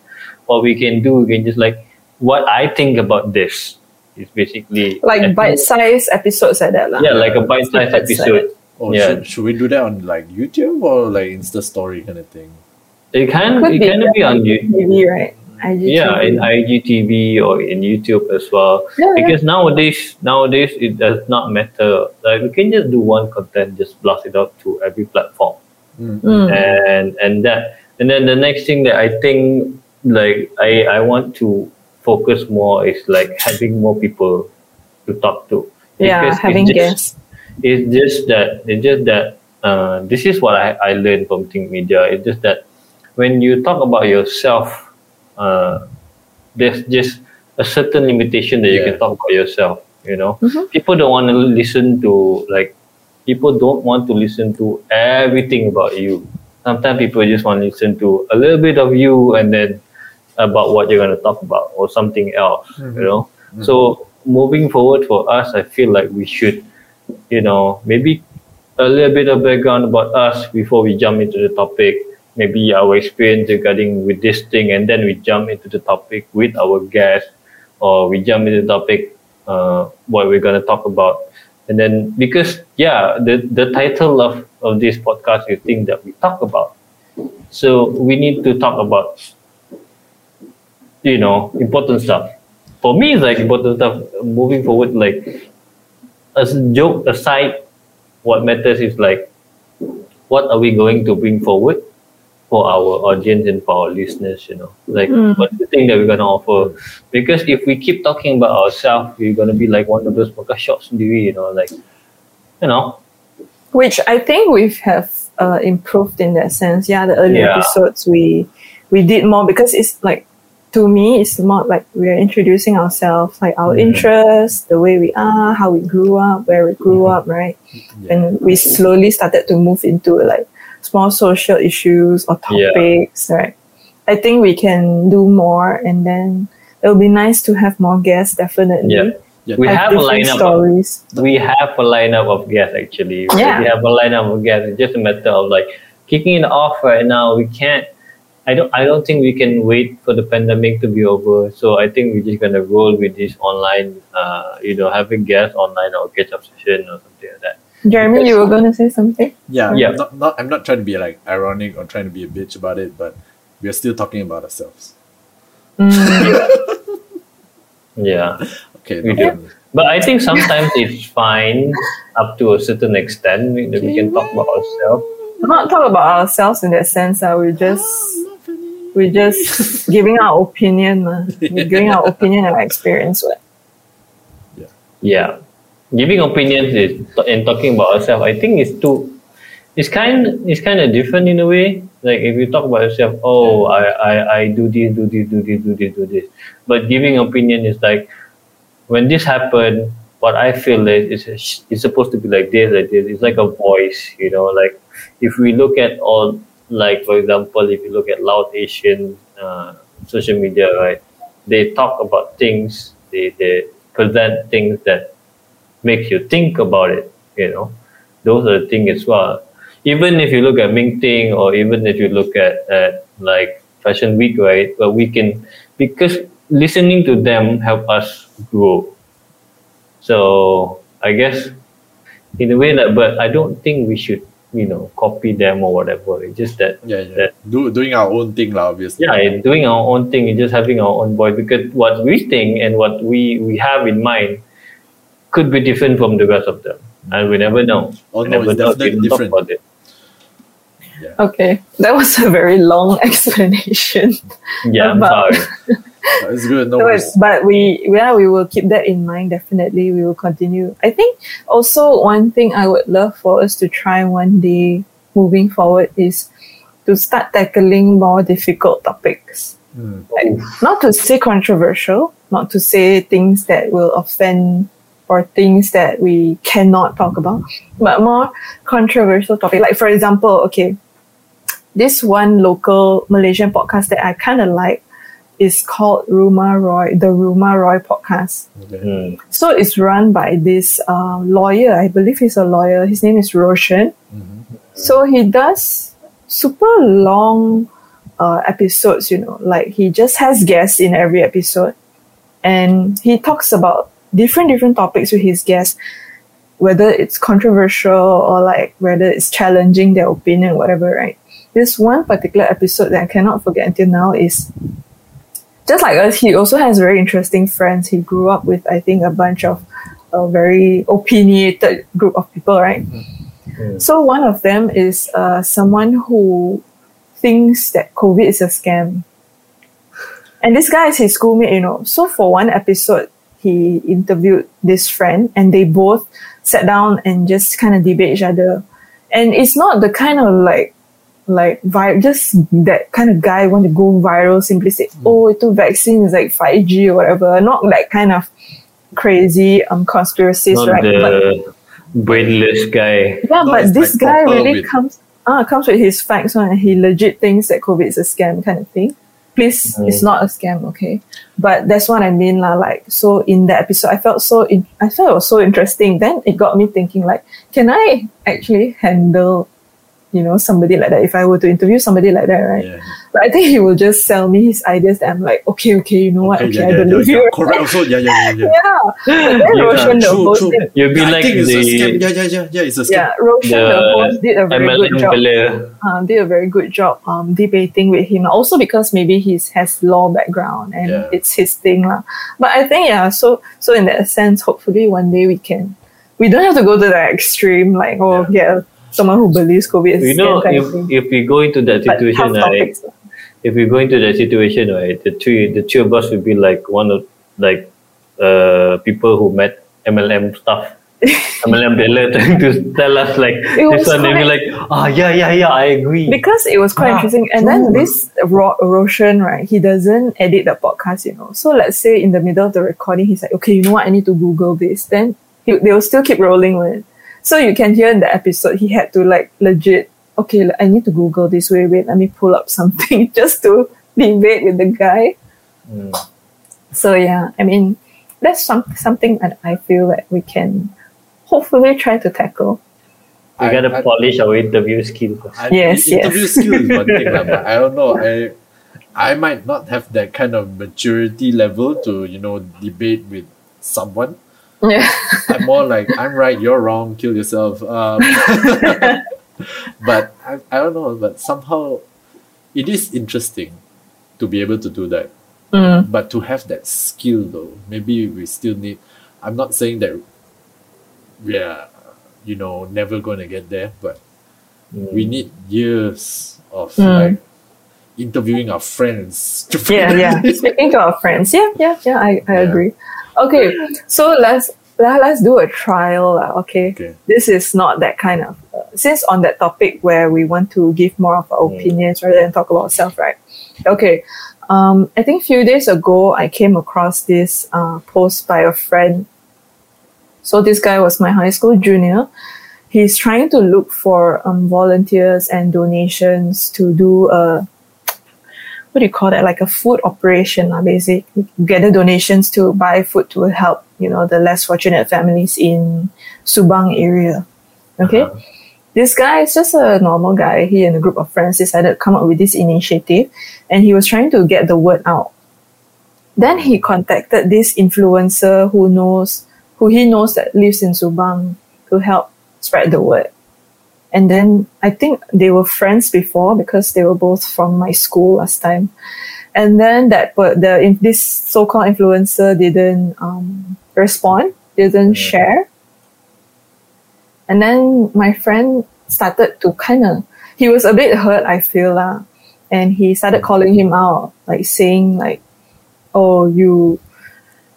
What we can do we can just like what I think about this is basically Like bite-sized episodes like that. lah. Yeah, like a bite-sized episode. Oh, Yeah. should, should we do that on like YouTube or like Insta story kind of thing? It can Could it be can be on you. TV, right? IGTV. Yeah, in IGTV or in YouTube as well. Yeah, yeah. Because nowadays, nowadays it does not matter. Like we can just do one content, just blast it out to every platform. Mm. Mm. and and that and then the next thing that I think like I I want to focus more is like having more people to talk to. Yeah, Because it's having just- guests. It's just that it's just that uh, this is what I, I learned from Think Media. It's just that when you talk about yourself, uh, there's just a certain limitation that you Yeah. can talk about yourself. You know, Mhm. people don't want to listen to like people don't want to listen to everything about you. Sometimes people just want to listen to a little bit of you and then about what you're going to talk about or something else, you know. So moving forward for us, I feel like we should, you know, maybe a little bit of background about us before we jump into the topic. Maybe our experience regarding with this thing, and then we jump into the topic with our guest, or we jump into the topic uh, what we're to talk about. And then because yeah, the the title of of this podcast is things that we talk about. So we need to talk about you know important stuff. For me, it's like important stuff. Moving forward, like as a joke aside, what matters is like what are we going to bring forward for our audience and for our listeners, you know, like Mm. what's the thing that we're gonna offer? Because if we keep talking about ourselves, we're gonna be like one of those podcast shops, you know, like you know, which I think we have uh, improved in that sense. Yeah, the early Yeah. episodes we we did more because it's like to me it's more like we are introducing ourselves, like our Mhm. interests, the way we are, how we grew up, where we grew Mhm. up, right? Yeah. And we slowly started to move into like small social issues or Yeah. topics, right? I think we can do more, and then it'll be nice to have more guests. Definitely, Yeah. Yeah. We have a different lineup. Of, we have a lineup of guests actually. Yeah. We have a lineup of guests. It's just a matter of like kicking it off right now. We can't. I don't. I don't think we can wait for the pandemic to be over. So I think we're just gonna roll with this online. Uh, you know, having guests online or catch up session or something like that. Jeremy, you were going to say something? Yeah, Yeah. Not, not, I'm not trying to be like ironic or trying to be a bitch about it, but we're still talking about ourselves. Mm, (laughs) Yeah. Okay. We do. problem. But I think sometimes it's fine up to a certain extent we- that we can talk about ourselves. not talk about ourselves in that sense. Uh, we just we're just (laughs) giving our opinion. (laughs) Uh. We're giving our opinion and our experience. What? Yeah, giving opinions is and talking about ourselves. I think it's too. It's kind. It's kind of different in a way. Like if you talk about yourself, oh, I, I, I do this, do this, do this, do this, do this. But giving opinion is like when this happened. What I feel is it's, it's supposed to be like this, like this. It's like a voice, you know. Like if we look at all, like for example, if you look at Loud Asian uh, social media, right? They talk about things. They they present things that makes you think about it. You know, those are the things as well. Even if you look at Ming Ting or even if you look at, at like Fashion Week, right? But we can because listening to them help us grow. So I guess in a way that, but I don't think we should, you know, copy them or whatever. It's just that Yeah, yeah. that Do, doing our own thing, lah, obviously. yeah, doing our own thing just having our own voice because what we think and what we, we have in mind could be different from the rest of them. And we never know. Oh, we no, never it's know definitely different. about it. Okay, that was a very long (laughs) explanation. Yeah, I'm About- sorry. (laughs) It's good. No So worries. it's- but we yeah we will keep that in mind definitely we will continue i think also one thing i would love for us to try one day moving forward is to start tackling more difficult topics Mm. like not to say controversial not to say things that will offend or things that we cannot talk about but more controversial topic like for example okay this one local malaysian podcast that i kind of like is called Ruma Roy, the Ruma Roy podcast. Okay. Hmm. So it's run by this uh, lawyer. I believe he's a lawyer. His name is Roshan. Mhm. So he does super long uh, episodes, you know, like he just has guests in every episode. And he talks about different, different topics with his guests, whether it's controversial or like whether it's challenging their opinion, whatever, right? This one particular episode that I cannot forget until now is just like us, he also has very interesting friends. He grew up with, I think, a bunch of a very opinionated group of people, right? Mm. So one of them is uh, someone who thinks that COVID is a scam. And this guy is his schoolmate, you know. So for one episode, he interviewed this friend and they both sat down and just kind of debate each other. And it's not the kind of like like vi- just that kind of guy want to go viral simply say, oh, it's a vaccine is like 5G or whatever. Not that kind of crazy um conspiracies, Not right? But the brainless guy. yeah, No, but it's this like guy really with- comes uh, comes with his facts on and he legit thinks that COVID is a scam kind of thing. Please, Mm. it's not a scam, okay? But that's what I mean, lah. Like, so in that episode, I felt so, in- I felt it was so interesting. Then it got me thinking, like, can I actually handle, you know, somebody like that? If I were to interview somebody like that, right? Yeah. But I think he will just sell me his ideas. That I'm like, okay, okay, you know what? Okay, yeah, I yeah, believe yeah, you. yeah. Correct. Also, yeah, yeah, yeah, yeah. Yeah. But then Yeah, Roshan, the true, host, true. did, You'll be I like think it's a scam. the Yeah, yeah, yeah, yeah. It's a scam. yeah, Roshan, the, the host, did a very good MLM job. player. um, did a very good job um, debating with him. Also because maybe he has law background and Yeah. it's his thing. lah. But I think yeah, so so in that sense, hopefully one day we can we don't have to go to that extreme like oh get someone who believes COVID is You know, if, if we go into that situation, right? if we go into that situation, right, the three the three of us would be like one of like uh people who met MLM stuff. MLM (laughs) dealer (laughs) trying to tell us like this one, and we're like, ah, yeah, yeah, yeah, I agree. because it was quite Ah, interesting. And then this Ro- Roshan, right, he doesn't edit the podcast, you know. So let's say in the middle of the recording, he's like, okay, you know what, I need to Google this. Then he, they will still keep rolling with it. So you can hear in the episode, he had to like legit okay, I need to Google this. Wait, wait, let me pull up something (laughs) just to debate with the guy. Mm. So yeah, I mean, that's some, something that I feel that we can hopefully try to tackle. We I- gotta I- polish our interview skill first. I, Yes, interview yes. skill is one thing, lah, (laughs) but I don't know. I I might not have that kind of maturity level to you know debate with someone. Yeah. (laughs) I'm more like I'm right, you're wrong, kill yourself. Um, (laughs) but I, I don't know. But somehow, it is interesting to be able to do that. Mm, But to have that skill, though, maybe we still need. I'm not saying that. we are, you know, never going to get there, but Mm. we need years of Mm. like interviewing our friends. to yeah, yeah. (laughs) Speaking to our friends, yeah, yeah, yeah. I, I Yeah. agree. Okay, so let's let, let's do a trial. Okay, Okay. this is not that kind of uh, since on that topic where we want to give more of our Mm. opinions rather than talk about self, right? Okay. Um, I think a few days ago I came across this uh, post by a friend. So this guy was my high school junior. He's trying to look for um, volunteers and donations to do a what do you call that? Like a food operation, basically. Gather donations to buy food to help, you know, the less fortunate families in Subang area. Okay. Uh-huh. This guy is just a normal guy. He and a group of friends decided to come up with this initiative and he was trying to get the word out. Then he contacted this influencer who knows, who he knows that lives in Subang to help spread the word. And then I think they were friends before because they were both from my school last time. And then that but the this so-called influencer didn't um, respond, didn't share. And then my friend started to kind of he was a bit hurt, I feel lah, and he started calling him out, like saying like, "Oh, you."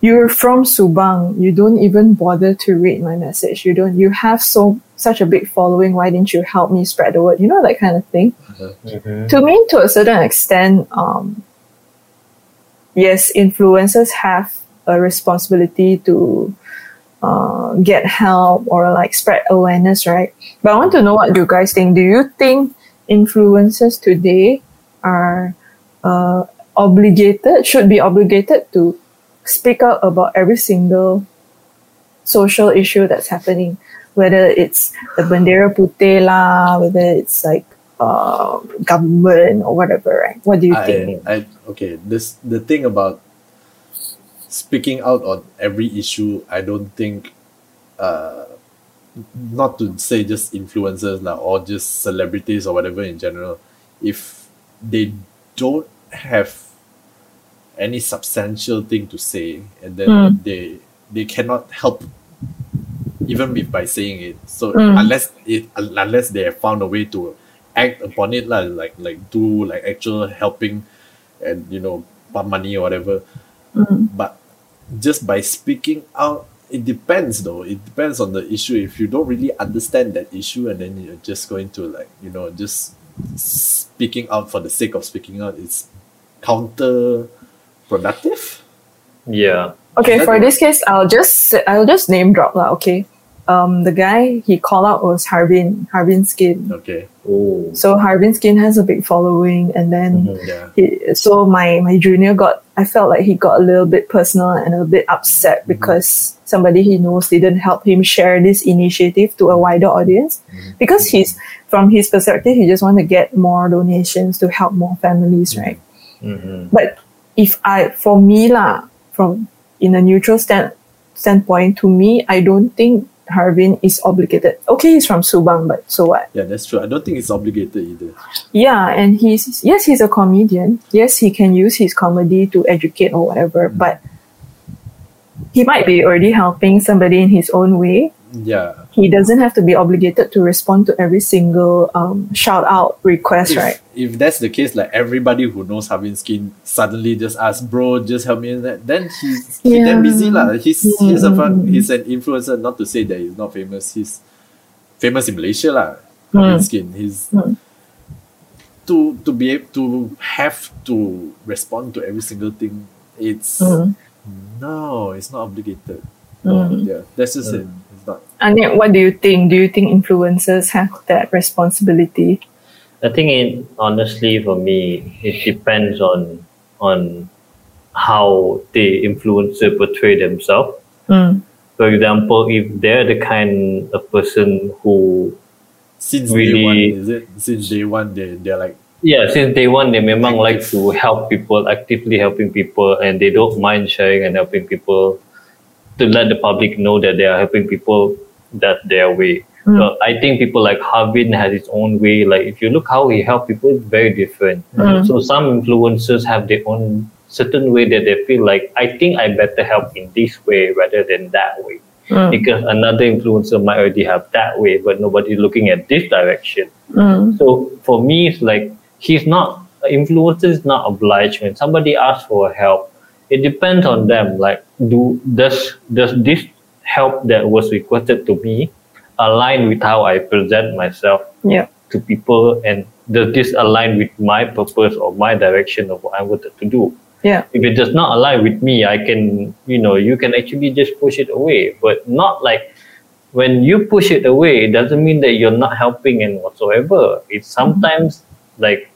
You're from Subang. You don't even bother to read my message. You don't. You have so such a big following. Why didn't you help me spread the word? You know that kind of thing Mhm. to me to a certain extent um, yes influencers have a responsibility to uh, get help or like spread awareness right but i want to know what you guys think do you think influencers today are uh, obligated should be obligated to speak out about every single social issue that's happening whether it's the Bendera putih lah whether it's like uh, government or whatever, right? What do you I, think? I okay. This the thing about speaking out on every issue. I don't think, uh, not to say just influencers lah, or just celebrities or whatever in general. If they don't have any substantial thing to say, and then Mm. they they cannot help even with by saying it. So Mm. unless it unless they have found a way to act upon it lah, like like do like actual helping and you know pump money or whatever. Mm. But just by speaking out, it depends though. It depends on the issue. If you don't really understand that issue and then you're just going to like, you know, just speaking out for the sake of speaking out, it's counterproductive. Yeah. Okay, for this case, I'll just I'll just name drop lah. Okay, um, the guy he called out was Harvin Harvin Skin. Okay. Oh. So Harvin Skin has a big following, and then Mhm. Yeah. he, so my my junior got I felt like he got a little bit personal and a bit upset because somebody he knows didn't help him share this initiative to a wider audience because he's from his perspective he just want to get more donations to help more families right Mhm. but if I for me lah from in a neutral stand standpoint to me I don't think Harvin is obligated okay he's from Subang but so what Yeah, that's true. I don't think it's obligated either. yeah, and he's yes, he's a comedian. Yes, he can use his comedy to educate or whatever, but he might be already helping somebody in his own way. Yeah. He doesn't have to be obligated to respond to every single um, shout out request, If, right? If that's the case, like everybody who knows Harvin Skin suddenly just asks, bro, just help me then he's he Yeah. damn busy lah. He's he's a fun, he's an influencer. Not to say that he's not famous. He's famous in Malaysia lah. Harvin Mm. Skin. He's Mm. to to be able to have to respond to every single thing. It's Mm. no, it's not obligated. Mm. Yeah, that's just Mm. it. It's not. Anya, what do you think? Do you think influencers have that responsibility? I think it honestly for me it depends on on how the influencer portray themselves. Mm. For example, if they're the kind of person who Since Really- day one, is it? Since day one, they they're like yeah, since day one they memang like to help people, actively helping people and they don't mind sharing and helping people to let the public know that they are helping people that their way. So I think people like Harvin has his own way. Like if you look how he help people, it's very different. So some influencers have their own certain way that they feel like I think I better help in this way rather than that way. Mm. Because another influencer might already have that way, but nobody's looking at this direction. Mm. So for me, it's like he's not influencer is not obliged when somebody asks for help. It depends on them. Like, do does does this help that was requested to me align with how I present myself Yeah. to people, and does this align with my purpose or my direction of what I wanted to do? Yeah. If it does not align with me, I can, you know, you can actually just push it away, but not like when you push it away, it doesn't mean that you're not helping and whatsoever. It's mm-hmm. sometimes like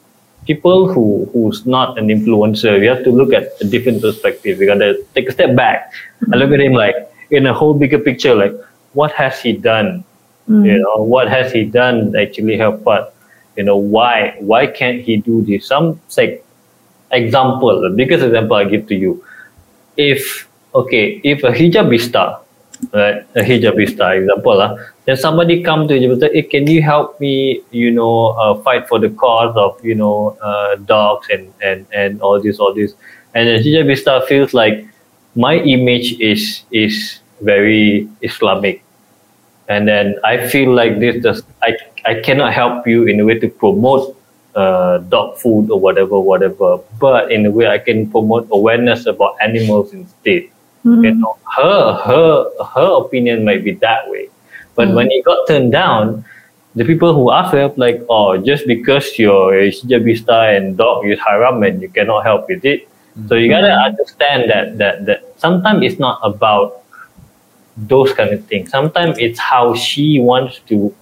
people who who's not an influencer, you have to look at a different perspective. You gotta take a step back and look mm-hmm. at him like in a whole bigger picture, like what has he done? You know, what has he done actually help us? You know, why why can't he do this? Some like example, the biggest example I give to you. If okay, if a hijabista, right, a hijabista example, lah, then somebody come to you hey, can you help me, you know, uh, fight for the cause of, you know, uh, dogs and, and, and all this, all this. And the hijabista feels like my image is, is very Islamic. And then I feel like this, does, I, I cannot help you in a way to promote uh, dog food or whatever, whatever. But in a way, I can promote awareness about animals instead. Mm-hmm. You know, her her her opinion might be that way, but mm. when it got turned down, the people who asked for help like, oh, just because you're a hijabista and dog is haram and you cannot help with it. Mm. So you gotta understand that that that sometimes it's not about those kind of things. Sometimes it's how she wants to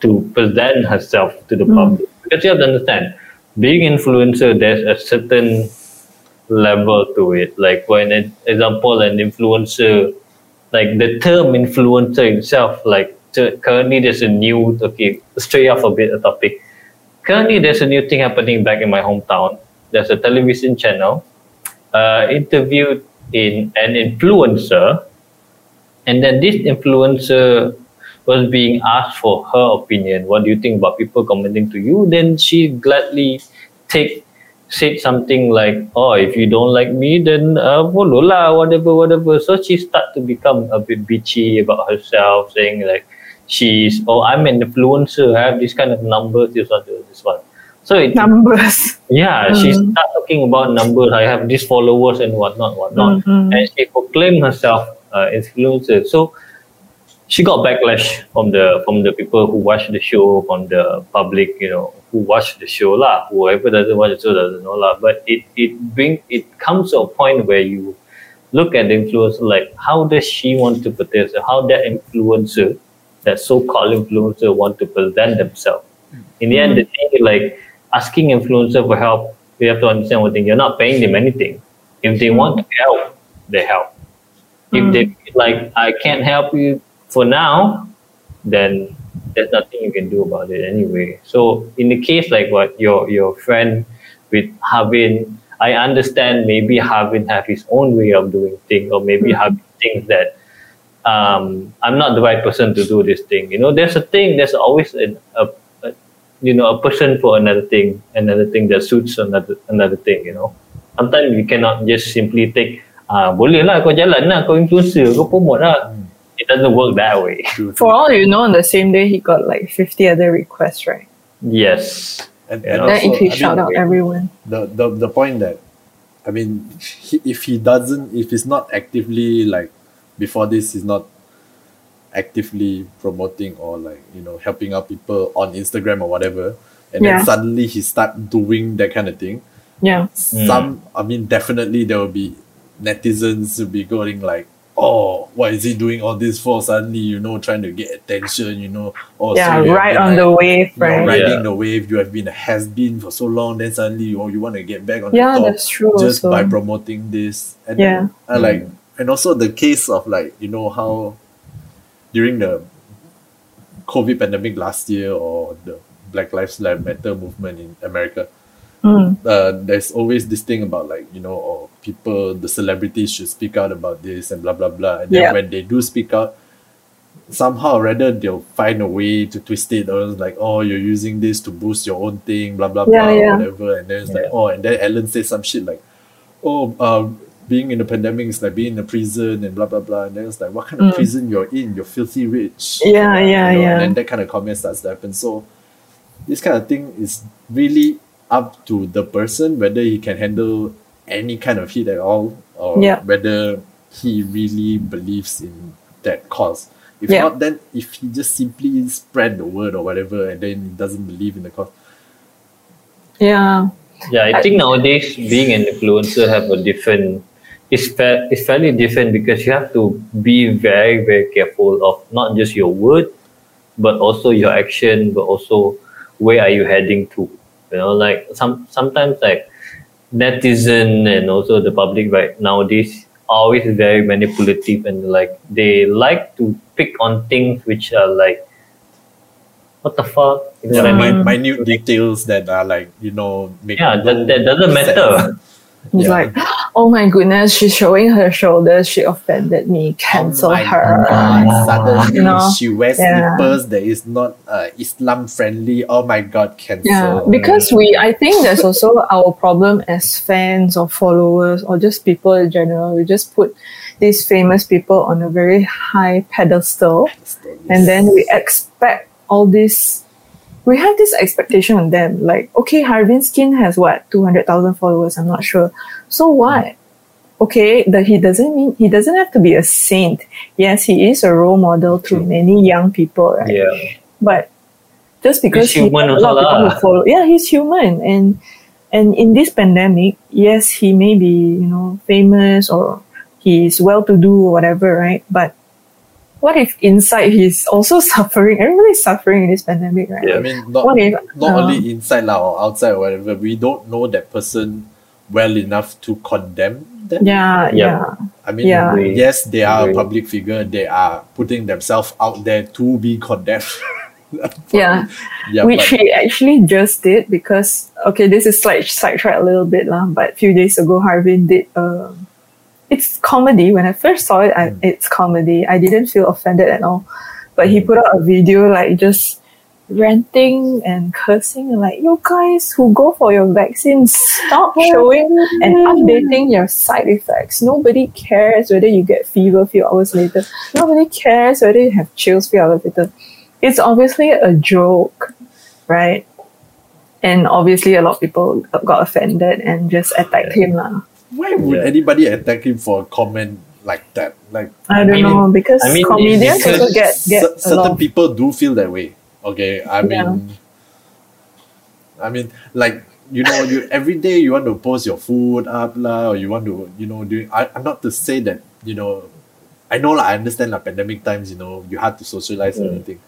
to present herself to the public. Because you have to understand, being influencer, there's a certain level to it. Like for an example, an influencer, like the term influencer itself, like currently there's a new, okay, straight off a bit a topic. Currently there's a new thing happening back in my hometown. There's a television channel, uh, interviewed in an influencer, and then this influencer was being asked for her opinion. What do you think about people commenting to you? Then she gladly take said something like, "Oh, if you don't like me, then uh, follow lah, whatever, whatever." So she start to become a bit bitchy about herself, saying like, "She's oh, I'm an influencer. I have this kind of numbers, this one, this one." So it, Numbers. yeah, she hmm. start talking about numbers. I have these followers and whatnot, whatnot, hmm, hmm. and she proclaimed herself uh, influencer. So she got backlash from the from the people who watch the show, from the public, you know, who watch the show lah. Whoever doesn't watch the show doesn't know lah. But it it bring it comes to a point where you look at the influencer like how does she want to portray herself? How that influencer, that so-called influencer, want to present themselves. In the end, the thing is like asking influencer for help. You have to understand one thing: you're not paying them anything. If they want to help, they help. If they feel like I can't help you for now, then there's nothing you can do about it anyway. So in the case like what your your friend with Harvin, I understand maybe Harvin have his own way of doing things, or maybe Harvin thinks that um, I'm not the right person to do this thing. You know, there's a thing. There's always a, a, a you know a person for another thing, another thing that suits another another thing. You know, sometimes you cannot just simply take. Ah, boleh lah kau jalan lah kau influencer kau promote lah. It doesn't work that way. For all you know, on the same day, he got like 50 other requests, right? Yes. And, Yeah. and then also, if he I mean, shout out everyone. the, the the point that I mean, he, if he doesn't, if he's not actively like before this, he's not actively promoting or like you know helping out people on Instagram or whatever, and Yeah. then suddenly he start doing that kind of thing. Yeah. Some, I mean, definitely there will be netizens will be going like, oh, what is he doing all this for? Suddenly, you know, trying to get attention, you know. Oh, yeah, so you right been, on the like, wave, you know, right? riding Yeah. the wave. You have been a has been for so long. Then suddenly, you, oh, you want to get back on Yeah, the top that's true. just also. by promoting this. And Yeah. I mm. like, and also the case of like, you know, how during the COVID pandemic last year or the Black Lives Matter movement in America, Mm. uh, there's always this thing about like you know or people the celebrities should speak out about this and blah blah blah and then Yeah. when they do speak out somehow or rather they'll find a way to twist it or like oh you're using this to boost your own thing blah blah Yeah, blah yeah. whatever and then it's like oh and then Ellen says some shit like oh um being in the pandemic is like being in a prison and blah blah blah and then it's like what kind of Mm. prison you're in you're filthy rich Yeah, yeah, you know, yeah. and then that kind of comment starts to happen so this kind of thing is really up to the person whether he can handle any kind of heat at all or Yeah. whether he really believes in that cause. If Yeah. not, then if he just simply spread the word or whatever and then he doesn't believe in the cause. Yeah. Yeah, I think nowadays being an influencer have a different. It's fa- it's fairly different because you have to be very very careful of not just your word, but also your action, but also where are you heading to. You know, like some sometimes like netizen and also the public right nowadays always very manipulative and like they like to pick on things which are like what the fuck you know Yeah, what I mean? minute details that are like, you know, make Yeah, that, that doesn't matter. (laughs) sense. It's Yeah. like, oh my goodness, she's showing her shoulders. She offended me. Cancel Oh her. God, suddenly You know, she wears yeah. slippers that is not uh, Islam friendly. Oh my god, cancel. Yeah, because we, I think that's also our problem as fans or followers or just people in general. We just put these famous people on a very high pedestal, and then we expect all this. We have this expectation on them, like okay, Harvin Skin has what two hundred thousand followers. I'm not sure. So what? Okay, that he doesn't mean he doesn't have to be a saint. Yes, he is a role model to many young people, right? Yeah. but just because He's human he a lot of people who follow, yeah, he's human, and and in this pandemic, yes, he may be you know famous or he's well to do or whatever, right? But what if inside he's also (laughs) suffering? Everybody's suffering in this pandemic, right? Yeah, I mean, not, What if not uh, only inside lah or outside or whatever, we don't know that person well enough to condemn them. Yeah, Yeah. yeah, I mean, Yeah. Yes, they are a public figure. They are putting themselves out there to be condemned. (laughs) yeah. yeah, which but he actually just did because okay, this is like sidetrack a little bit lah. But a few days ago, Harvin did. Uh, it's comedy. When I first saw it, I, Mm. it's comedy. I didn't feel offended at all. But he Mm. put out a video like just ranting and cursing and like you guys who go for your vaccines stop (laughs) showing and updating your side effects nobody cares whether you get fever a few hours later nobody cares whether you have chills a few hours later it's obviously a joke right and obviously a lot of people got offended and just attacked him lah. Why would Yeah. anybody attack him for a comment like that? Like I don't mean- know because I mean, comedians because also get get cer- a certain lot people do feel that way. Okay, I Yeah. mean, I mean, like you know, you every day you want to post your food up lah, or you want to, you know, doing. I, I'm not to say that you know, I know lah, I understand like pandemic times, you know, you have to socialize and Mm. everything,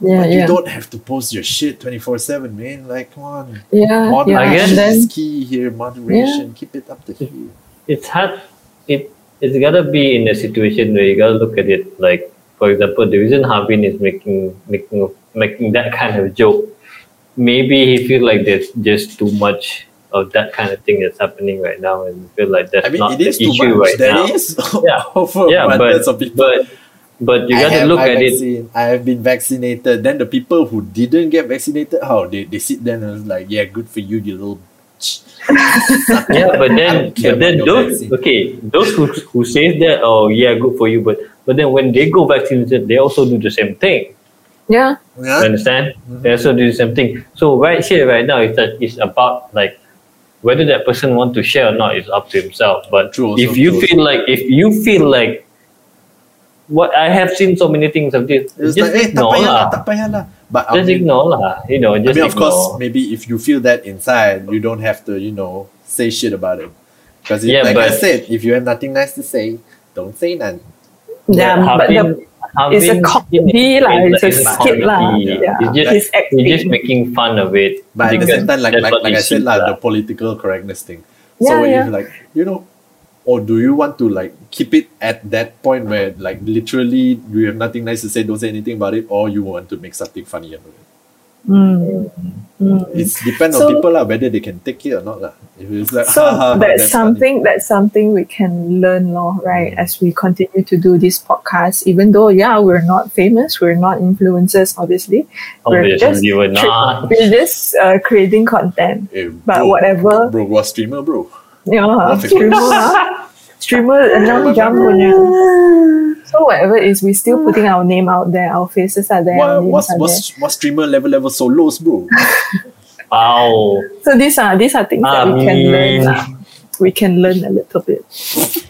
yeah but you yeah don't have to post your shit twenty four seven, man. Like, come on, yeah yeah moderation I guess- then is key here. Moderation, keep it up to here. it's hard it it's gotta be in a situation where you gotta look at it like for example the reason Harvin is making making making that kind of joke maybe he feels like there's just too much of that kind of thing that's happening right now and feel like that's I mean, not it the is too issue much. right There now is (laughs) Yeah. over yeah abundance but of people. but but you I gotta look my at it. I have been vaccinated. Then the people who didn't get vaccinated, how they, they sit there and it's like, yeah, good for you, you little. bitch." (laughs) yeah, but then but then those vaccine. okay, those who who says that oh yeah, good for you, but but then when they go vaccinated, they also do the same thing. yeah You Yeah? understand? Mhm. They also do the same thing. So right here, right now, it's that it's about like whether that person want to share or not is up to himself. But True also, if you true feel like if you feel like what I have seen so many things of this, It's just like, eh, tak ignore payah lah, lah. tak payah lah. But I Just mean, ignore lah. You know, I just mean, of ignore. course, maybe if you feel that inside, you don't have to, you know, say shit about it. Because Yeah, like I said, if you have nothing nice to say, don't say none. Yeah, but the, it's a Harvin comedy lah. is It's a like skit lah. comedy. Yeah, It's just, He's acting. he's just making fun of it. But at the because same time, like that's like, what like I said, sees lah, lah. the political correctness thing. Yeah, so yeah. if like you know, or do you want to like keep it at that point where like literally you have nothing nice to say, don't say anything about it, or you want to make something funny out of it? Mm. Mm. It's depend So- on people lah whether they can take it or not lah. If it's like So "Ha, ha, ha, that's funny." something that's something we can learn, lor, right? Mm. As we continue to do this podcast, even though yeah, we're not famous, we're not influencers, obviously. we're just Obviously, we're not. we're just uh, creating content. Eh, But whatever. bro, what streamer, bro. Yeah, Not streamer, streamer enam jam punya. So whatever it is, we still putting our name out there. Our faces are there. our What names what's are there. what's what streamer level level solos, bro? (laughs) Wow. So these are these are things that we can learn. Amin. We can learn a little bit.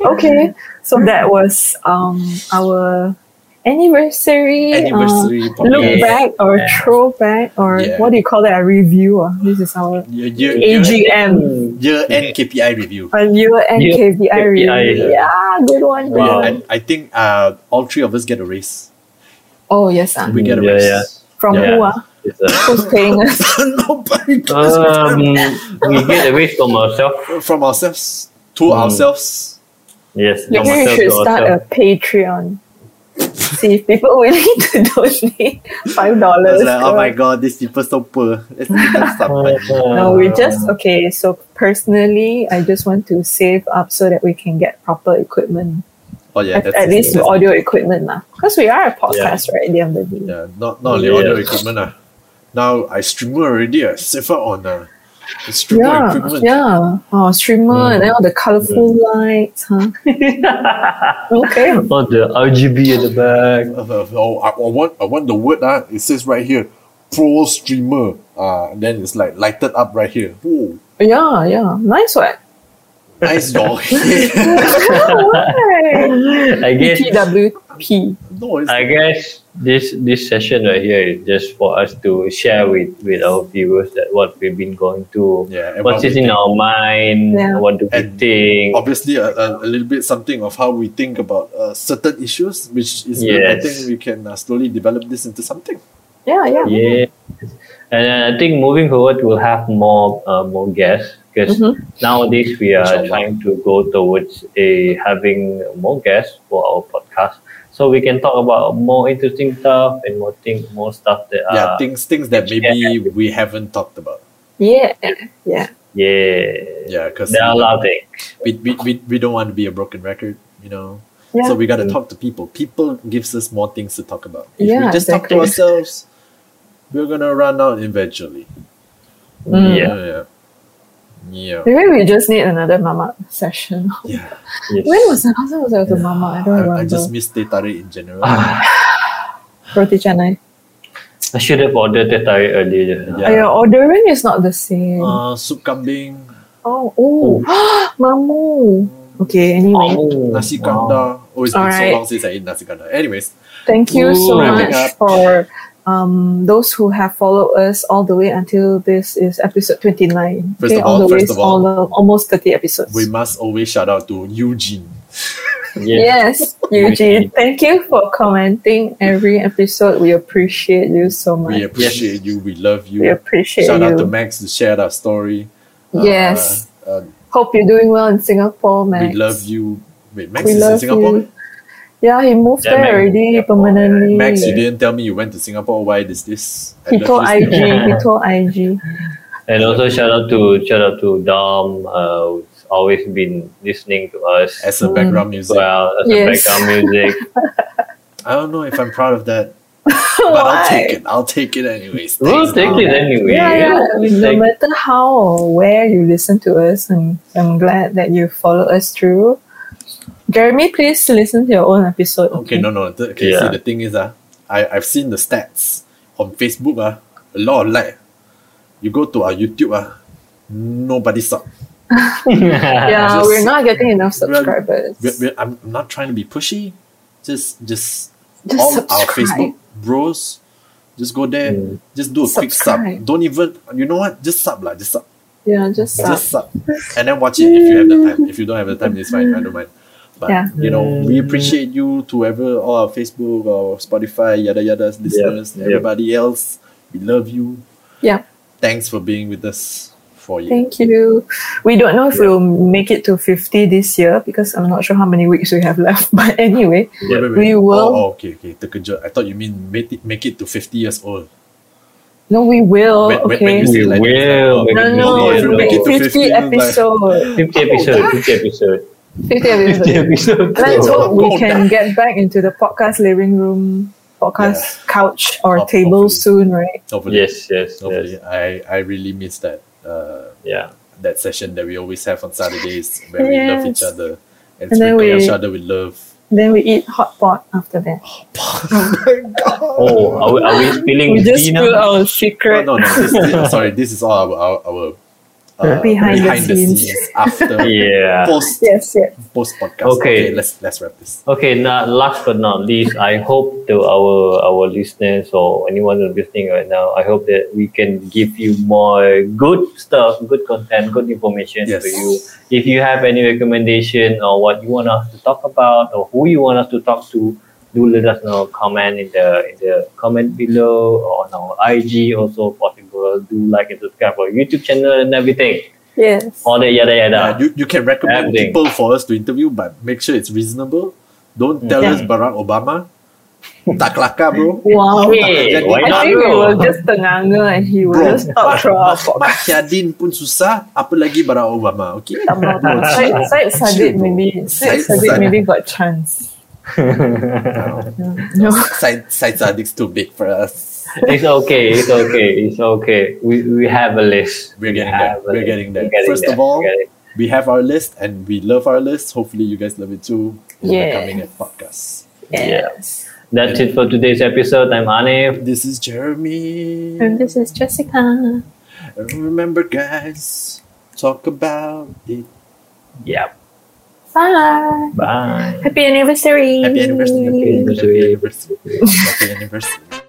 Okay, so that was um our anniversary. uh, Anniversary look podcast. back or Yeah. throwback or Yeah. what do you call that? A review. ah. This is our Year, year, year, AGM. year end KPI review. A year end Year- KPI KPI, review. yeah. Yeah, good one. good Wow. one. I, I think uh, all three of us get a raise. Oh yes, ah. We get a raise. yeah. from Yeah. who? Ah? It's Who's paying us? (laughs) Nobody does um, we get away from ourselves. from ourselves to Mm. ourselves. Yes, Maybe from we should to start a. Patreon. See if people willing (laughs) to donate five dollars. like, oh my god, these people so poor. Let's give them some. (laughs) No, we just okay. So personally, I just want to save up so that we can get proper equipment. Oh yeah, at, that's at least that's- audio equipment, lah. Because we are a podcast, right? At the end of the day. Yeah, not not only Yeah. audio equipment. Uh. Now I streamer already. I save up on uh, the streamer Yeah, equipment. yeah. Oh, streamer and then all the colorful lights, huh? (laughs) Okay. Oh, the RGB at the back. Oh, I, I want I want the word uh, it says right here, pro streamer. Uh, and then it's like lighted up right here. Ooh, Yeah, yeah. Nice one. Nice dog. (laughs) I guess TWP. no, I guess this this session right here is just for us to share with with our viewers that what we've been going through, yeah. and what's what in think. our mind, Yeah. what do we And think. obviously a, a, a little bit something of how we think about uh, certain issues, which is good. I think we can uh, slowly develop this into something. Yeah, yeah. Yeah, and I think moving forward we'll have more uh, more guests because Mhm. nowadays we are Inshallah. trying to go towards a having more guests for our podcast, so we can talk about more interesting stuff and more thing more stuff that yeah, are things things that maybe we haven't talked about. Yeah, yeah. yeah Yeah, because there are a lot of things. we, we, we, we don't want to be a broken record, you know. Yeah. So we got to talk to people. People gives us more things to talk about. If Yeah, we just talk to ourselves, we're gonna run out eventually. Mm. Yeah. yeah, yeah. Maybe we just need another mamak session. yeah. Yes. (laughs) When was the last time was I with mama? I don't remember. I, I just miss teh tarik in general. Roti canai. I should have ordered the tari earlier. Yeah. Your ordering is not the same. uh, soup kambing, oh, oh, (gasps) mamu. Okay, anyway. Oh, nasi wow. kandar. Oh, it's been Alright. so long since I ate nasi kandar. Anyways, Thank you so much up. for um, those who have followed us all the way until this is episode 29. First of all all- the way first of all, all the, almost 30 episodes. we must always shout out to Eugene. Yes, (laughs) Eugene. Thank you for commenting every episode. We appreciate you so much. We appreciate you. We love you. We appreciate Shout you. Shout out to Max to share our story. Yes. Uh, uh, Hope you're doing well in Singapore, Max. we love you. Wait, Max We is in love Singapore? you. Yeah, he moved Yeah, there Max. already permanently. Max, you didn't tell me you went to Singapore. Why is this? I He told you IG. He told IG. And also shout out to shout out to Dom, uh, who's always been listening to us As a Mm. background as music. well as Yes. a background music. (laughs) I don't know if I'm proud of that. (laughs) But I'll take it. I'll take it anyways. we'll take Dom. it anyway. Yeah, yeah. No matter how or where you listen to us, and I'm glad that you follow us through. Jeremy, please listen to your own episode. Okay, no, no. th- Okay, Yeah. see, the thing is, uh, I, I've seen the stats on Facebook. Uh, a lot of like. You go to our YouTube, uh, nobody sub. (laughs) Yeah, Just- we're not getting enough subscribers. We're, we're, I'm not trying to be pushy. Just, just, Just all our. Facebook bros, just go there. Mm. Just do a quick sub. Don't even, you know what? Just sub lah. Just sub. Yeah, just, sub. Just sub. And then watch it if you have the time. If you don't have the time, it's fine. I don't mind. But Yeah. you know, we mm. appreciate you to whoever or oh, Facebook or Spotify, yada yada listeners, Yep. everybody else. We love you. Yeah. Thanks for being with us for you. Thank you. We don't know if we'll make it to 50 this year because I'm not sure how many weeks we have (laughs) left. But anyway, Yeah. We oh, will- Oh, oh, okay, okay. Terkejut. I thought you mean make it, make it to 50 years old. no, we will. When- when- okay. when We like will. it's like, no, oh, no, oh, if make it to 50, 50, like- episode. 50 episode, 50 episode. 50 50 episode. episode. Let's hope we Oh, can get back into the podcast living room, podcast couch or Ho- table hopefully. soon, right? Hopefully, Yes, yes, hopefully. yes. I, I really miss that. Uh, Yeah. that session that we always have on Saturdays where we love each other and, And then sprinkle we- each other with love. Then we eat hot pot after that. oh (laughs) my god! Oh, are we, are we spilling We just tea spill now? our Oh, secret. no, no. This, this, (laughs) sorry, this is all our our, our uh, Behind the scenes. after (laughs) Yeah. post Yes, yes. post podcast. Okay. let's let's wrap this. Okay, now last but not least, I hope to our our listeners or anyone who's listening right now, I hope that we can give you more good stuff, good content, good information Yes. for you. If you have any recommendation or what you want us to talk about or who you want us to talk to, do let us know. Comment in the in the comment below or on our IG also possible. Do like and subscribe our YouTube channel and everything. Yes. All that yada yada. Yeah, you, you can recommend Everything. people for us to interview, but make sure it's reasonable. Don't tell Yeah. us Barack Obama. tak kelakar, bro. (laughs) Wow. Okay, why I not think we bro? will just tenganga and he will Bro, just talk through our podcast. Mak Syadin pun susah, apa lagi Barack Obama, okay? Tak mau tak. Syed, Syed Sadid maybe Sadid Sadid. maybe got chance. (laughs) No. Side, Syed Saddiq's too big for us. it's okay. It's okay. It's okay. We we have a list. We're We getting there. We're list. getting there. We're getting First there. of all, We're getting- we have our list and we love our list. Hopefully, you guys love it too. Yeah. Coming at podcast. Yes. that's it for today's episode. I'm Anif. This is Jeremy. And this is Jessica. And remember, guys, talk about it. Yep. Bye. Bye. Happy anniversary. Happy anniversary. Happy anniversary. Happy anniversary. Happy (laughs) anniversary.